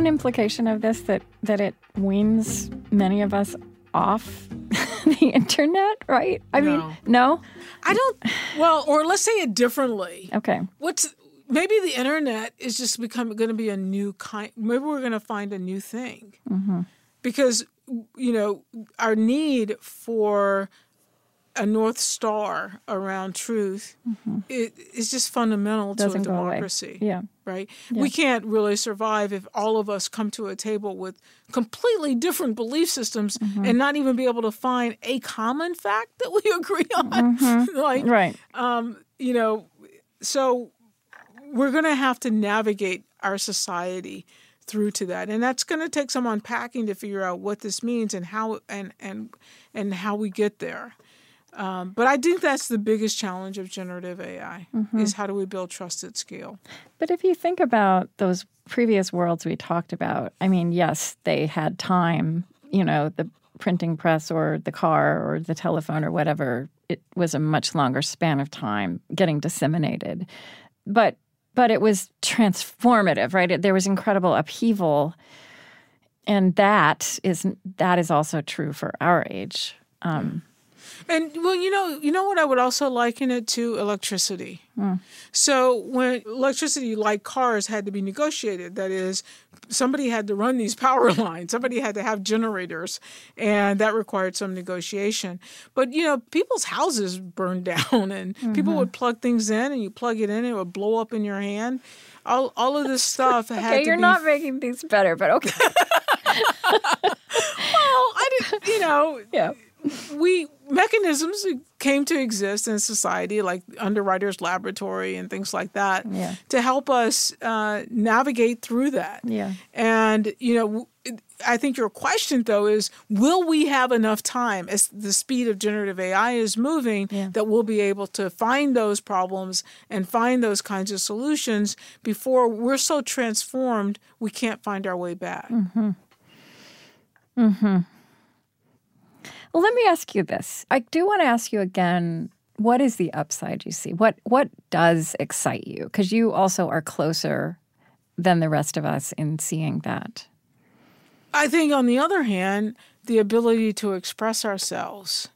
[SPEAKER 2] One implication of this that that it weans many of us off the internet? Right? I
[SPEAKER 3] No.
[SPEAKER 2] mean, no.
[SPEAKER 3] I don't. Well, or let's say it differently.
[SPEAKER 2] Okay.
[SPEAKER 3] What's maybe the internet is just become going to be a new kind. Maybe we're going to find a new thing mm-hmm. because you know our need for a north star around truth it is just fundamental
[SPEAKER 2] Doesn't
[SPEAKER 3] to a democracy.
[SPEAKER 2] Yeah.
[SPEAKER 3] Right. We can't really survive if all of us come to a table with completely different belief systems
[SPEAKER 2] Mm-hmm.
[SPEAKER 3] and not even be able to find a common fact that we agree on. like
[SPEAKER 2] Mm-hmm. Right.
[SPEAKER 3] um, you know, so we're going to have to navigate our society through to that, and that's going to take some unpacking to figure out what this means and how and and and how we get there. Um, but I think that's the biggest challenge of generative AI is how do we build trust at scale?
[SPEAKER 2] But if you think about those previous worlds we talked about, I mean, yes, they had time, you know, the printing press or the car or the telephone or whatever. It was a much longer span of time getting disseminated. But but it was transformative, right? It, there was incredible upheaval. And that is that is also true for our age. Um,
[SPEAKER 3] And well, you know, you know what I would also liken it to electricity. So when electricity, like cars, had to be negotiated, that is, somebody had to run these power lines, somebody had to have generators, and that required some negotiation. But you know, people's houses burned down, and people would mm-hmm. plug things in, and you plug it in, it would blow up in your hand. All, all of this stuff had
[SPEAKER 2] Okay, you're
[SPEAKER 3] be
[SPEAKER 2] not making things better, but okay.
[SPEAKER 3] well, I didn't, you know,
[SPEAKER 2] yeah.
[SPEAKER 3] we mechanisms came to exist in society like underwriters laboratory and things like that
[SPEAKER 2] Yeah.
[SPEAKER 3] to help us uh, navigate through that
[SPEAKER 2] Yeah.
[SPEAKER 3] and you know I think your question though is will we have enough time as the speed of generative ai is moving
[SPEAKER 2] Yeah.
[SPEAKER 3] that we'll be able to find those problems and find those kinds of solutions before we're so transformed we can't find our way back
[SPEAKER 2] Well, let me ask you this. I do want to ask you again. What is the upside you see? What what does excite you? Because you also are closer than the rest of us in seeing that.
[SPEAKER 3] I think, on the other hand, the ability to express ourselves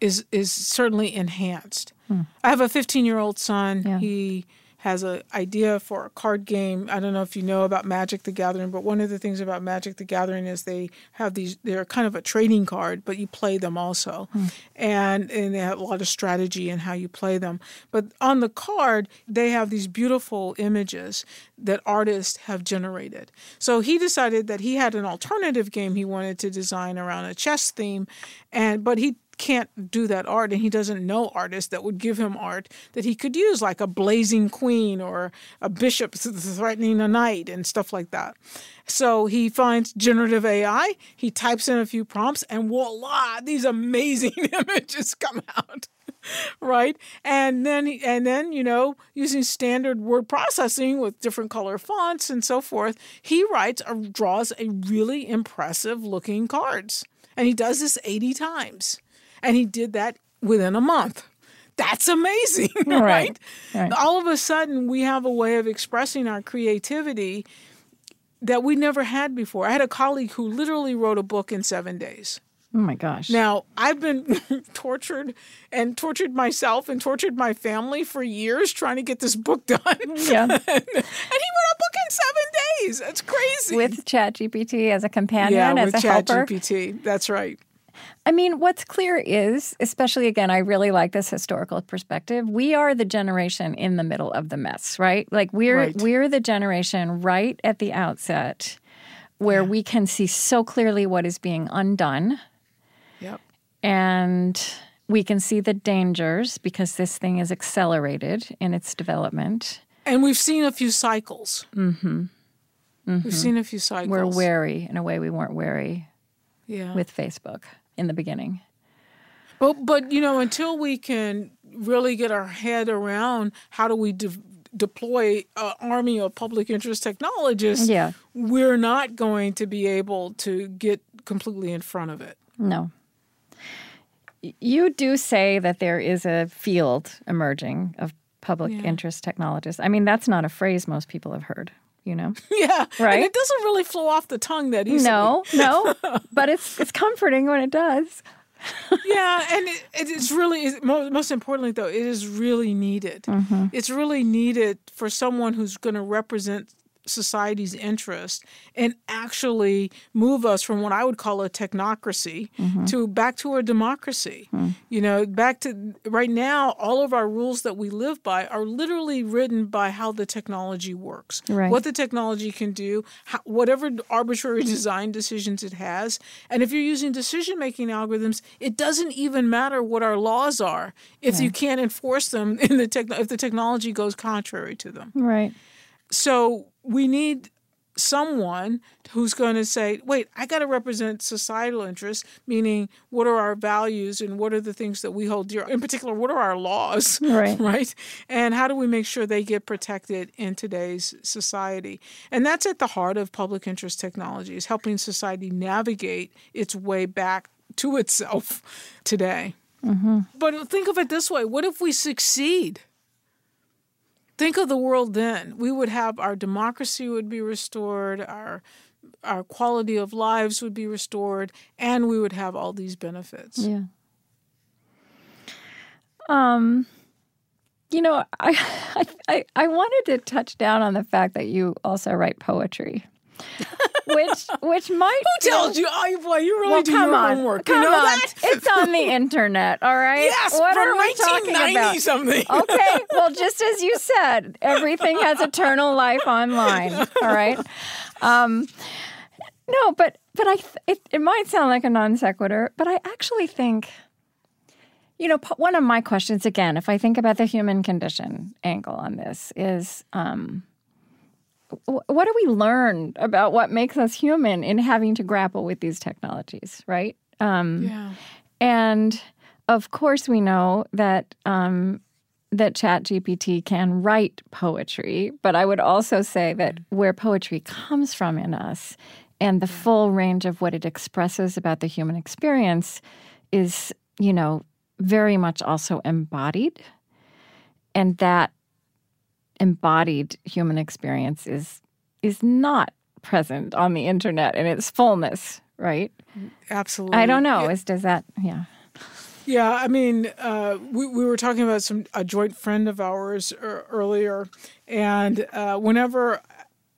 [SPEAKER 3] is is certainly enhanced. Hmm. I have a 15 year old son.
[SPEAKER 2] Yeah.
[SPEAKER 3] He has an idea for a card game. I don't know if you know about Magic the Gathering, but one of the things about Magic the Gathering is they have these. They're kind of a trading card, but you play them also, hmm. and and they have a lot of strategy in how you play them. But on the card, they have these beautiful images that artists have generated. So he decided that he had an alternative game he wanted to design around a chess theme, and but he can't do that art and he doesn't know artists that would give him art that he could use like a blazing queen or a bishop threatening a knight and stuff like that. So he finds generative ai he types in a few prompts and voila these amazing images come out right? And then and then you know using standard word processing with different color fonts and so forth he writes or draws a really impressive looking cards. And he does this 80 times and he did that within a month that's amazing right,
[SPEAKER 2] Right, right.
[SPEAKER 3] all of a sudden we have a way of expressing our creativity that we never had before i had a colleague who literally wrote a book in seven days
[SPEAKER 2] Oh my gosh.
[SPEAKER 3] now, I've been tortured and tortured myself and tortured my family for years trying to get this book done.
[SPEAKER 2] Yeah.
[SPEAKER 3] and he wrote a book in seven days. That's crazy.
[SPEAKER 2] With ChatGPT as a companion,
[SPEAKER 3] yeah,
[SPEAKER 2] as
[SPEAKER 3] with
[SPEAKER 2] a helper.
[SPEAKER 3] ChatGPT. That's right.
[SPEAKER 2] I mean, what's clear is, especially again, I really like this historical perspective. We are the generation in the middle of the mess, right? Like we're
[SPEAKER 3] Right.
[SPEAKER 2] we're the generation right at the outset where we can see so clearly what is being undone
[SPEAKER 3] Yep.
[SPEAKER 2] and we can see the dangers because this thing is accelerated in its development.
[SPEAKER 3] And we've seen a few cycles. Mm-hmm. We've seen a few cycles.
[SPEAKER 2] We're wary in a way we weren't wary
[SPEAKER 3] yeah.
[SPEAKER 2] with Facebook in the beginning.
[SPEAKER 3] But but you know, until we can really get our head around how do we de- deploy an army of public interest technologists,
[SPEAKER 2] Yeah.
[SPEAKER 3] we're not going to be able to get completely in front of it.
[SPEAKER 2] No. You do say that there is a field emerging of public
[SPEAKER 3] Yeah.
[SPEAKER 2] interest technologists. I mean, that's not a phrase most people have heard, you know?
[SPEAKER 3] Yeah,
[SPEAKER 2] Right?
[SPEAKER 3] And it doesn't really flow off the tongue that easily.
[SPEAKER 2] No, no, but it's it's comforting when it does.
[SPEAKER 3] yeah, and it, it is really most importantly though, it is really needed.
[SPEAKER 2] Mm-hmm.
[SPEAKER 3] It's really needed for someone who's going to represent society's interest and actually move us from what I would call a technocracy
[SPEAKER 2] Mm-hmm.
[SPEAKER 3] to back to a democracy.
[SPEAKER 2] Mm.
[SPEAKER 3] You know, back to right now, all of our rules that we live by are literally written by how the technology works,
[SPEAKER 2] Right.
[SPEAKER 3] what the technology can do, how, whatever arbitrary design decisions it has. And if you're using decision making algorithms, it doesn't even matter what our laws are if you can't enforce them in the tech, if the technology goes contrary to them.
[SPEAKER 2] Right.
[SPEAKER 3] So we need someone who's going to say, wait, I got to represent societal interests, meaning what are our values and what are the things that we hold dear? In particular, what are our laws?
[SPEAKER 2] Right.
[SPEAKER 3] right? And how do we make sure they get protected in today's society? And that's at the heart of public interest technology, is helping society navigate its way back to itself today. Mm-hmm. But think of it this way what if we succeed? Think of the world then. We would have our democracy would be restored, our our quality of lives would be restored, and we would have all these benefits.
[SPEAKER 2] Yeah. Um, you know, I, I I wanted to touch down on the fact that you also write poetry. which which might
[SPEAKER 3] Who tells you? Oh boy, you really
[SPEAKER 2] well,
[SPEAKER 3] do your
[SPEAKER 2] on,
[SPEAKER 3] homework.
[SPEAKER 2] Come
[SPEAKER 3] you know
[SPEAKER 2] on.
[SPEAKER 3] that?
[SPEAKER 2] It's on the internet, all right?
[SPEAKER 3] Yes,
[SPEAKER 2] what are we talking about?
[SPEAKER 3] something.
[SPEAKER 2] Okay, well, just as you said, everything has eternal life online. All right. Um, no, but but I it, it might sound like a non sequitur, but I actually think, you know, one of my questions again, if I think about the human condition angle on this, is. Um, what do we learn about what makes us human in having to grapple with these technologies, right? Um,
[SPEAKER 3] Yeah.
[SPEAKER 2] and of course, we know that um, that ChatGPT can write poetry, but I would also say that where poetry comes from in us and the full range of what it expresses about the human experience is, you know, very much also embodied, and that embodied human experience is is not present on the internet in its fullness, right?
[SPEAKER 3] Absolutely.
[SPEAKER 2] I don't know.
[SPEAKER 3] Yeah.
[SPEAKER 2] Is does that yeah.
[SPEAKER 3] Yeah, I mean, uh, we, we were talking about some a joint friend of ours er, earlier, and uh, whenever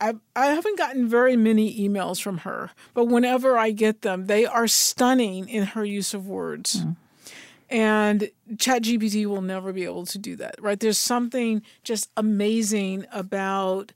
[SPEAKER 3] I, I haven't gotten very many emails from her, but whenever I get them, they are stunning in her use of words. And ChatGPT will never be able to do that, right? There's something just amazing about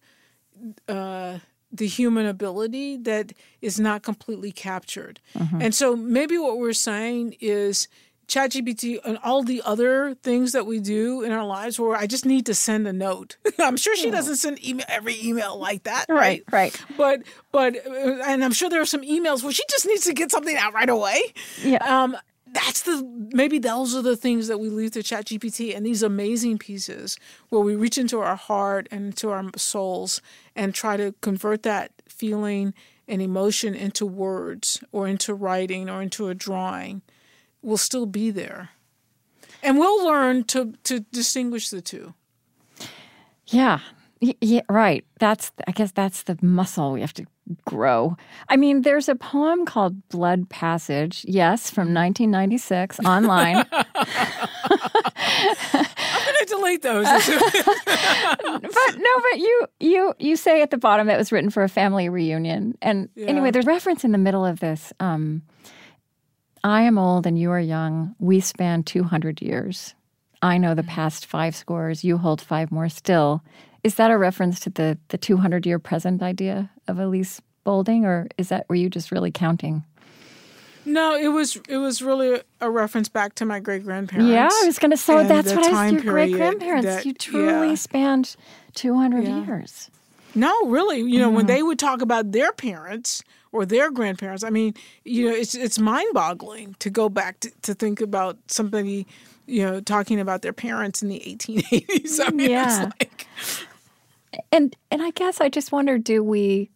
[SPEAKER 3] uh, the human ability that is not completely captured. And so maybe what we're saying is ChatGPT and all the other things that we do in our lives where I just need to send a note. I'm sure she doesn't send email every email like that, right?
[SPEAKER 2] right.
[SPEAKER 3] But but uh, and I'm sure there are some emails where she just needs to get something out right away.
[SPEAKER 2] Yeah.
[SPEAKER 3] Um, that's the maybe those are the things that we leave to ChatGPT and these amazing pieces where we reach into our heart and into our souls and try to convert that feeling and emotion into words or into writing or into a drawing will still be there. And we'll learn to to distinguish the two.
[SPEAKER 2] Yeah. Yeah, right. That's I guess that's the muscle we have to grow. I mean, there's a poem called Blood Passage, yes, from 1996 online.
[SPEAKER 3] I'm going to delete those.
[SPEAKER 2] but no, but you you you say at the bottom that it was written for a family reunion. And anyway, there's reference in the middle of this. Um, I am old and you are young. We span 200 years. I know the past five scores. You hold five more still. Is that a reference to the the 200 year present idea of Elise Boulding, or is that were you just really counting?
[SPEAKER 3] no, it was it was really a reference back to my great grandparents.
[SPEAKER 2] Yeah, I was going to say that's what I was. Your great grandparents, you truly
[SPEAKER 3] yeah.
[SPEAKER 2] spanned 200
[SPEAKER 3] Yeah.
[SPEAKER 2] years.
[SPEAKER 3] No, really. You know, when
[SPEAKER 2] Mm-hmm.
[SPEAKER 3] they would talk about their parents or their grandparents, I mean, you know, it's it's mind boggling to go back to, to think about somebody, you know, talking about their parents in the 1880s. I mean,
[SPEAKER 2] Yeah.
[SPEAKER 3] it's like,
[SPEAKER 2] And and I guess I just wonder do we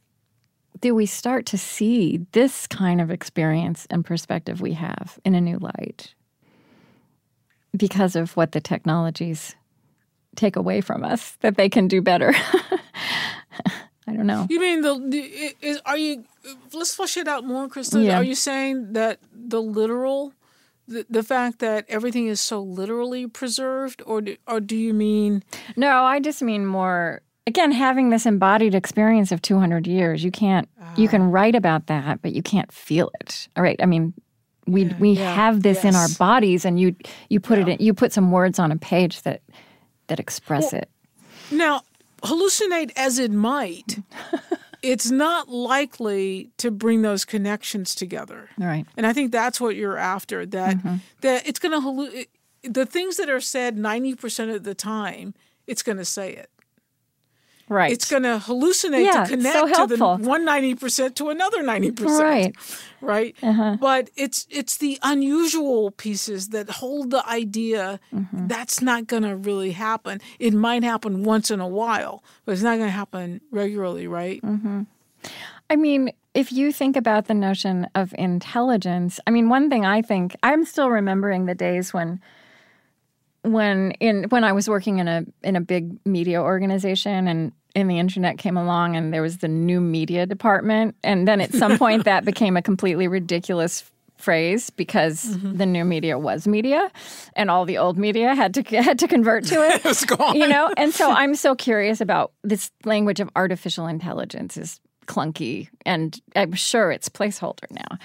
[SPEAKER 2] do we start to see this kind of experience and perspective we have in a new light because of what the technologies take away from us that they can do better. I don't know.
[SPEAKER 3] you mean the, the is, are you? Let's flesh it out more, Krista.
[SPEAKER 2] Yeah.
[SPEAKER 3] Are you saying that the literal, the, the fact that everything is so literally preserved, or do, or do you mean?
[SPEAKER 2] No, I just mean more again having this embodied experience of 200 years. You can't you can write about that, but you can't feel it. All right. I mean, we we
[SPEAKER 3] yeah,
[SPEAKER 2] have this in our bodies and you you put it in you put some words on a page that that express it.
[SPEAKER 3] Now, hallucinate as it might, it's not likely to bring those connections together.
[SPEAKER 2] All right.
[SPEAKER 3] And I think that's what you're after. That
[SPEAKER 2] Mm-hmm.
[SPEAKER 3] that it's going to hallucinate. The things that are said ninety percent of the time, it's going to say it.
[SPEAKER 2] Right.
[SPEAKER 3] It's going to hallucinate
[SPEAKER 2] Yeah,
[SPEAKER 3] to connect
[SPEAKER 2] so
[SPEAKER 3] to the one ninety percent to another ninety percent.
[SPEAKER 2] Right.
[SPEAKER 3] Right.
[SPEAKER 2] Uh-huh.
[SPEAKER 3] But it's it's the unusual pieces that hold the idea.
[SPEAKER 2] Mm-hmm.
[SPEAKER 3] That's not going to really happen. It might happen once in a while, but it's not going to happen regularly. Right.
[SPEAKER 2] Mm-hmm. I mean, if you think about the notion of intelligence, I mean, one thing I think I'm still remembering the days when when in when I was working in a in a big media organization and and the internet came along and there was the new media department and then at some point that became a completely ridiculous phrase because mm-hmm. the new media was media and all the old media had to had to convert to it.
[SPEAKER 3] it gone.
[SPEAKER 2] You know, and so I'm so curious about this language of artificial intelligence is clunky and I'm sure it's placeholder now.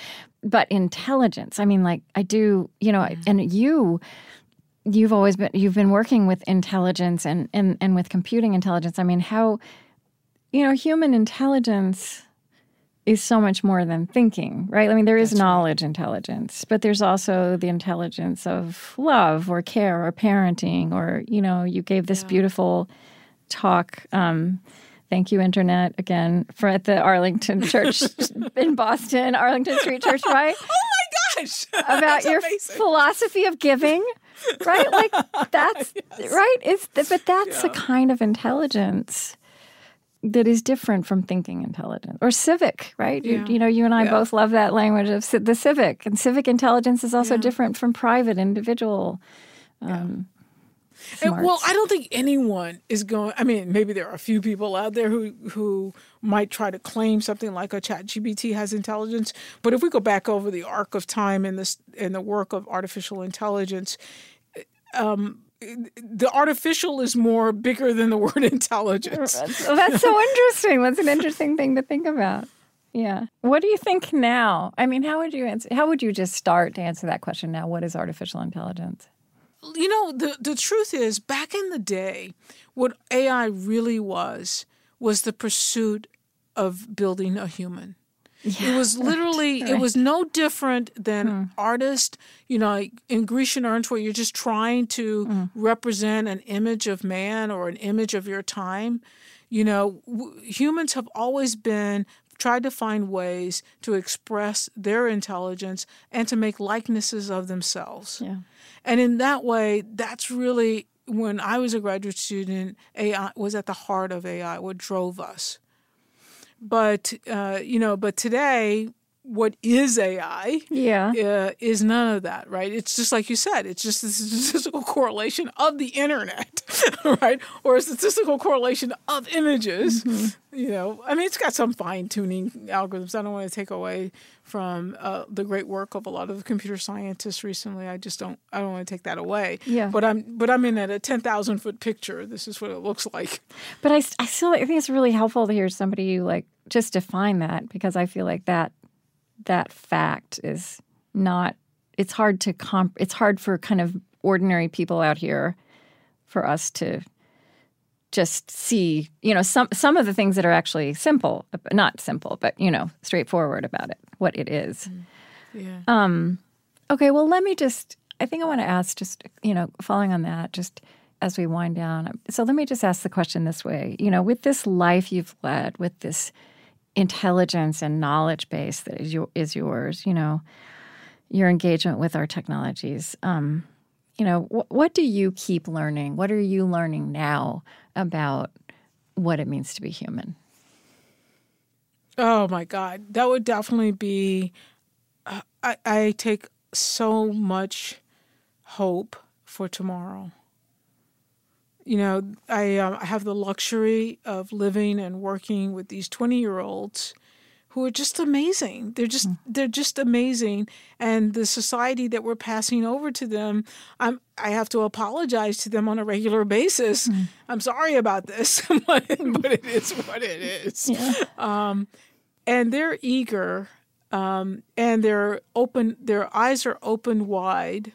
[SPEAKER 2] But intelligence, I mean like I do, you know, and you you've always been you've been working with intelligence and and and with computing intelligence. I mean, how you know, human intelligence is so much more than thinking, right? I mean, there is That's knowledge right. intelligence, but there's also the intelligence of love or care or parenting, or, you know, you gave this yeah. beautiful talk. Um, thank you, Internet, again, for at the Arlington Church in Boston, Arlington Street Church, right?
[SPEAKER 3] oh my gosh.
[SPEAKER 2] About your amazing. philosophy of giving. Right? Like that's yes. right. It's but that's yeah. the kind of intelligence that is different from thinking intelligence or civic, right? Yeah. You, you, know, you and I yeah. both love that language of the civic, and civic intelligence is also different from private individual. Um,
[SPEAKER 3] and, well, I don't think anyone is going. I mean, maybe there are a few people out there who who might try to claim something like a Chat GPT has intelligence. But if we go back over the arc of time in this in the work of artificial intelligence, um, the artificial is more bigger than the word intelligence.
[SPEAKER 2] Well, that's so interesting. That's an interesting thing to think about. Yeah. What do you think now? I mean, how would you answer? How would you just start to answer that question now? What is artificial intelligence?
[SPEAKER 3] You know, the the truth is, back in the day, what AI really was was the pursuit of building a human. Yeah, it was literally right. it was no different than mm. artist, you know, in Grecian urns where you're just trying to mm. represent an image of man or an image of your time. You know, w- humans have always been tried to find ways to express their intelligence and to make likenesses of themselves. Yeah. And in that way, that's really when I was a graduate student, AI was at the heart of AI, what drove us. But uh, you know, but today, what is AI?
[SPEAKER 2] Yeah,
[SPEAKER 3] uh, is none of that, right? It's just like you said. It's just a statistical correlation of the internet, right? Or a statistical correlation of images. Mm-hmm. You know, I mean, it's got some fine tuning algorithms. I don't want to take away from uh, the great work of a lot of computer scientists recently. I just don't. I don't want to take that away.
[SPEAKER 2] Yeah.
[SPEAKER 3] But I'm. But I'm in at a ten thousand foot picture. This is what it looks like.
[SPEAKER 2] But I, I still I think it's really helpful to hear somebody like just define that because I feel like that that fact is not it's hard to comp it's hard for kind of ordinary people out here for us to just see you know some some of the things that are actually simple not simple but you know straightforward about it what it is.
[SPEAKER 3] Mm. yeah.
[SPEAKER 2] Um okay well let me just i think i want to ask just you know following on that just as we wind down so let me just ask the question this way. You know with this life you've led with this intelligence and knowledge base that is, your, is yours, you know, your engagement with our technologies. Um, you know, wh- what do you keep learning? What are you learning now about what it means to be human?
[SPEAKER 3] Oh my God, that would definitely be. Uh, I, I take so much hope for tomorrow you know, I, uh, I have the luxury of living and working with these 20 year olds who are just amazing. They're just mm. they're just amazing, and the society that we're passing over to them, I'm I have to apologize to them on a regular basis. Mm. I'm sorry about this, but, it is what it is.
[SPEAKER 2] Yeah.
[SPEAKER 3] Um, and they're eager, um, and they're open. Their eyes are open wide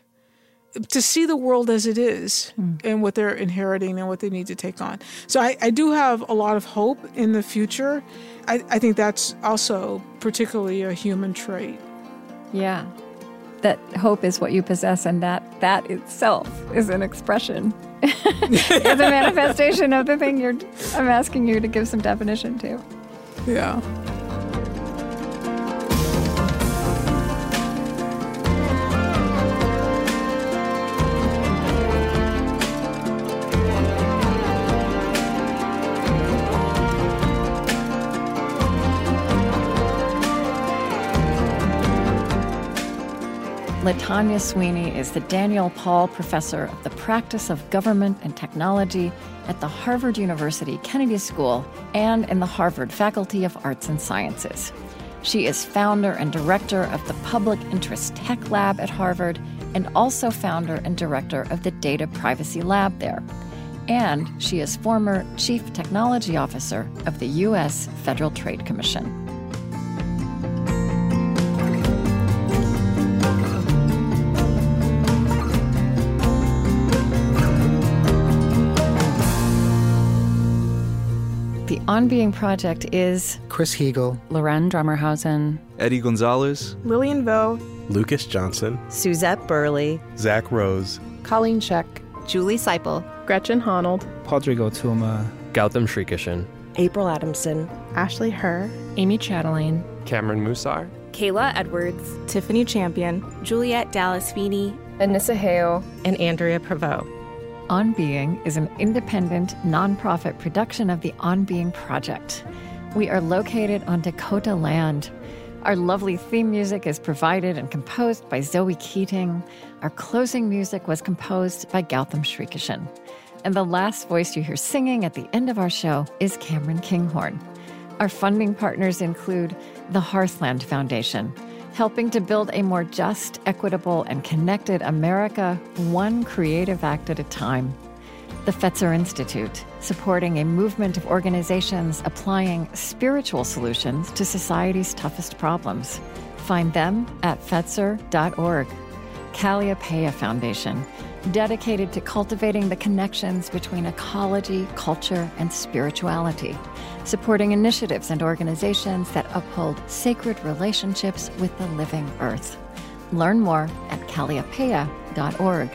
[SPEAKER 3] to see the world as it is mm. and what they're inheriting and what they need to take on. So I, I do have a lot of hope in the future. I, I think that's also particularly a human trait.
[SPEAKER 2] Yeah. That hope is what you possess, and that that itself is an expression, it's a manifestation of the thing you're. I'm asking you to give some definition to.
[SPEAKER 3] Yeah.
[SPEAKER 2] Latanya Sweeney is the Daniel Paul Professor of the Practice of Government and Technology at the Harvard University Kennedy School and in the Harvard Faculty of Arts and Sciences. She is founder and director of the Public Interest Tech Lab at Harvard and also founder and director of the Data Privacy Lab there. And she is former Chief Technology Officer of the U.S. Federal Trade Commission. The On Being Project is
[SPEAKER 1] Chris Heagle,
[SPEAKER 4] Loren Drommerhausen,
[SPEAKER 5] Eddie Gonzalez,
[SPEAKER 3] Lillian Vo,
[SPEAKER 6] Lucas Johnson,
[SPEAKER 7] Suzette Burley,
[SPEAKER 6] Zach Rose,
[SPEAKER 8] Colleen Scheck,
[SPEAKER 7] Julie Seipel,
[SPEAKER 8] Gretchen Honnold,
[SPEAKER 9] Pádraig Ó Tuama,
[SPEAKER 10] Gautam Srikishan,
[SPEAKER 7] April Adamson,
[SPEAKER 8] Ashley Her,
[SPEAKER 11] Amy Chatelain,
[SPEAKER 10] Cameron Musar,
[SPEAKER 12] Kayla Edwards,
[SPEAKER 13] Tiffany Champion,
[SPEAKER 12] Juliet Dallas Feeney,
[SPEAKER 11] Anissa Hale,
[SPEAKER 7] and Andrea Prevost.
[SPEAKER 2] On Being is an independent, nonprofit production of the On Being Project. We are located on Dakota land. Our lovely theme music is provided and composed by Zoe Keating. Our closing music was composed by Gautam Srikishan. And the last voice you hear singing at the end of our show is Cameron Kinghorn. Our funding partners include the Hearthland Foundation, helping to build a more just, equitable, and connected America, one creative act at a time. The Fetzer Institute, supporting a movement of organizations applying spiritual solutions to society's toughest problems. Find them at Fetzer.org. Kalliopeia Foundation, dedicated to cultivating the connections between ecology, culture, and spirituality, supporting initiatives and organizations that uphold sacred relationships with the living earth. Learn more at kalliopeia.org.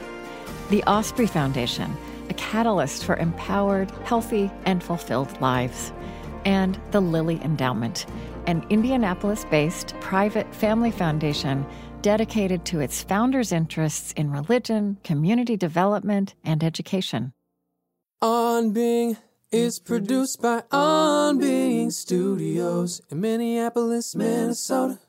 [SPEAKER 2] The Osprey Foundation, a catalyst for empowered, healthy, and fulfilled lives. And the Lilly Endowment, an Indianapolis based private family foundation dedicated to its founders' interests in religion, community development, and education.
[SPEAKER 14] On Being is produced by On Being Studios in Minneapolis, Minnesota.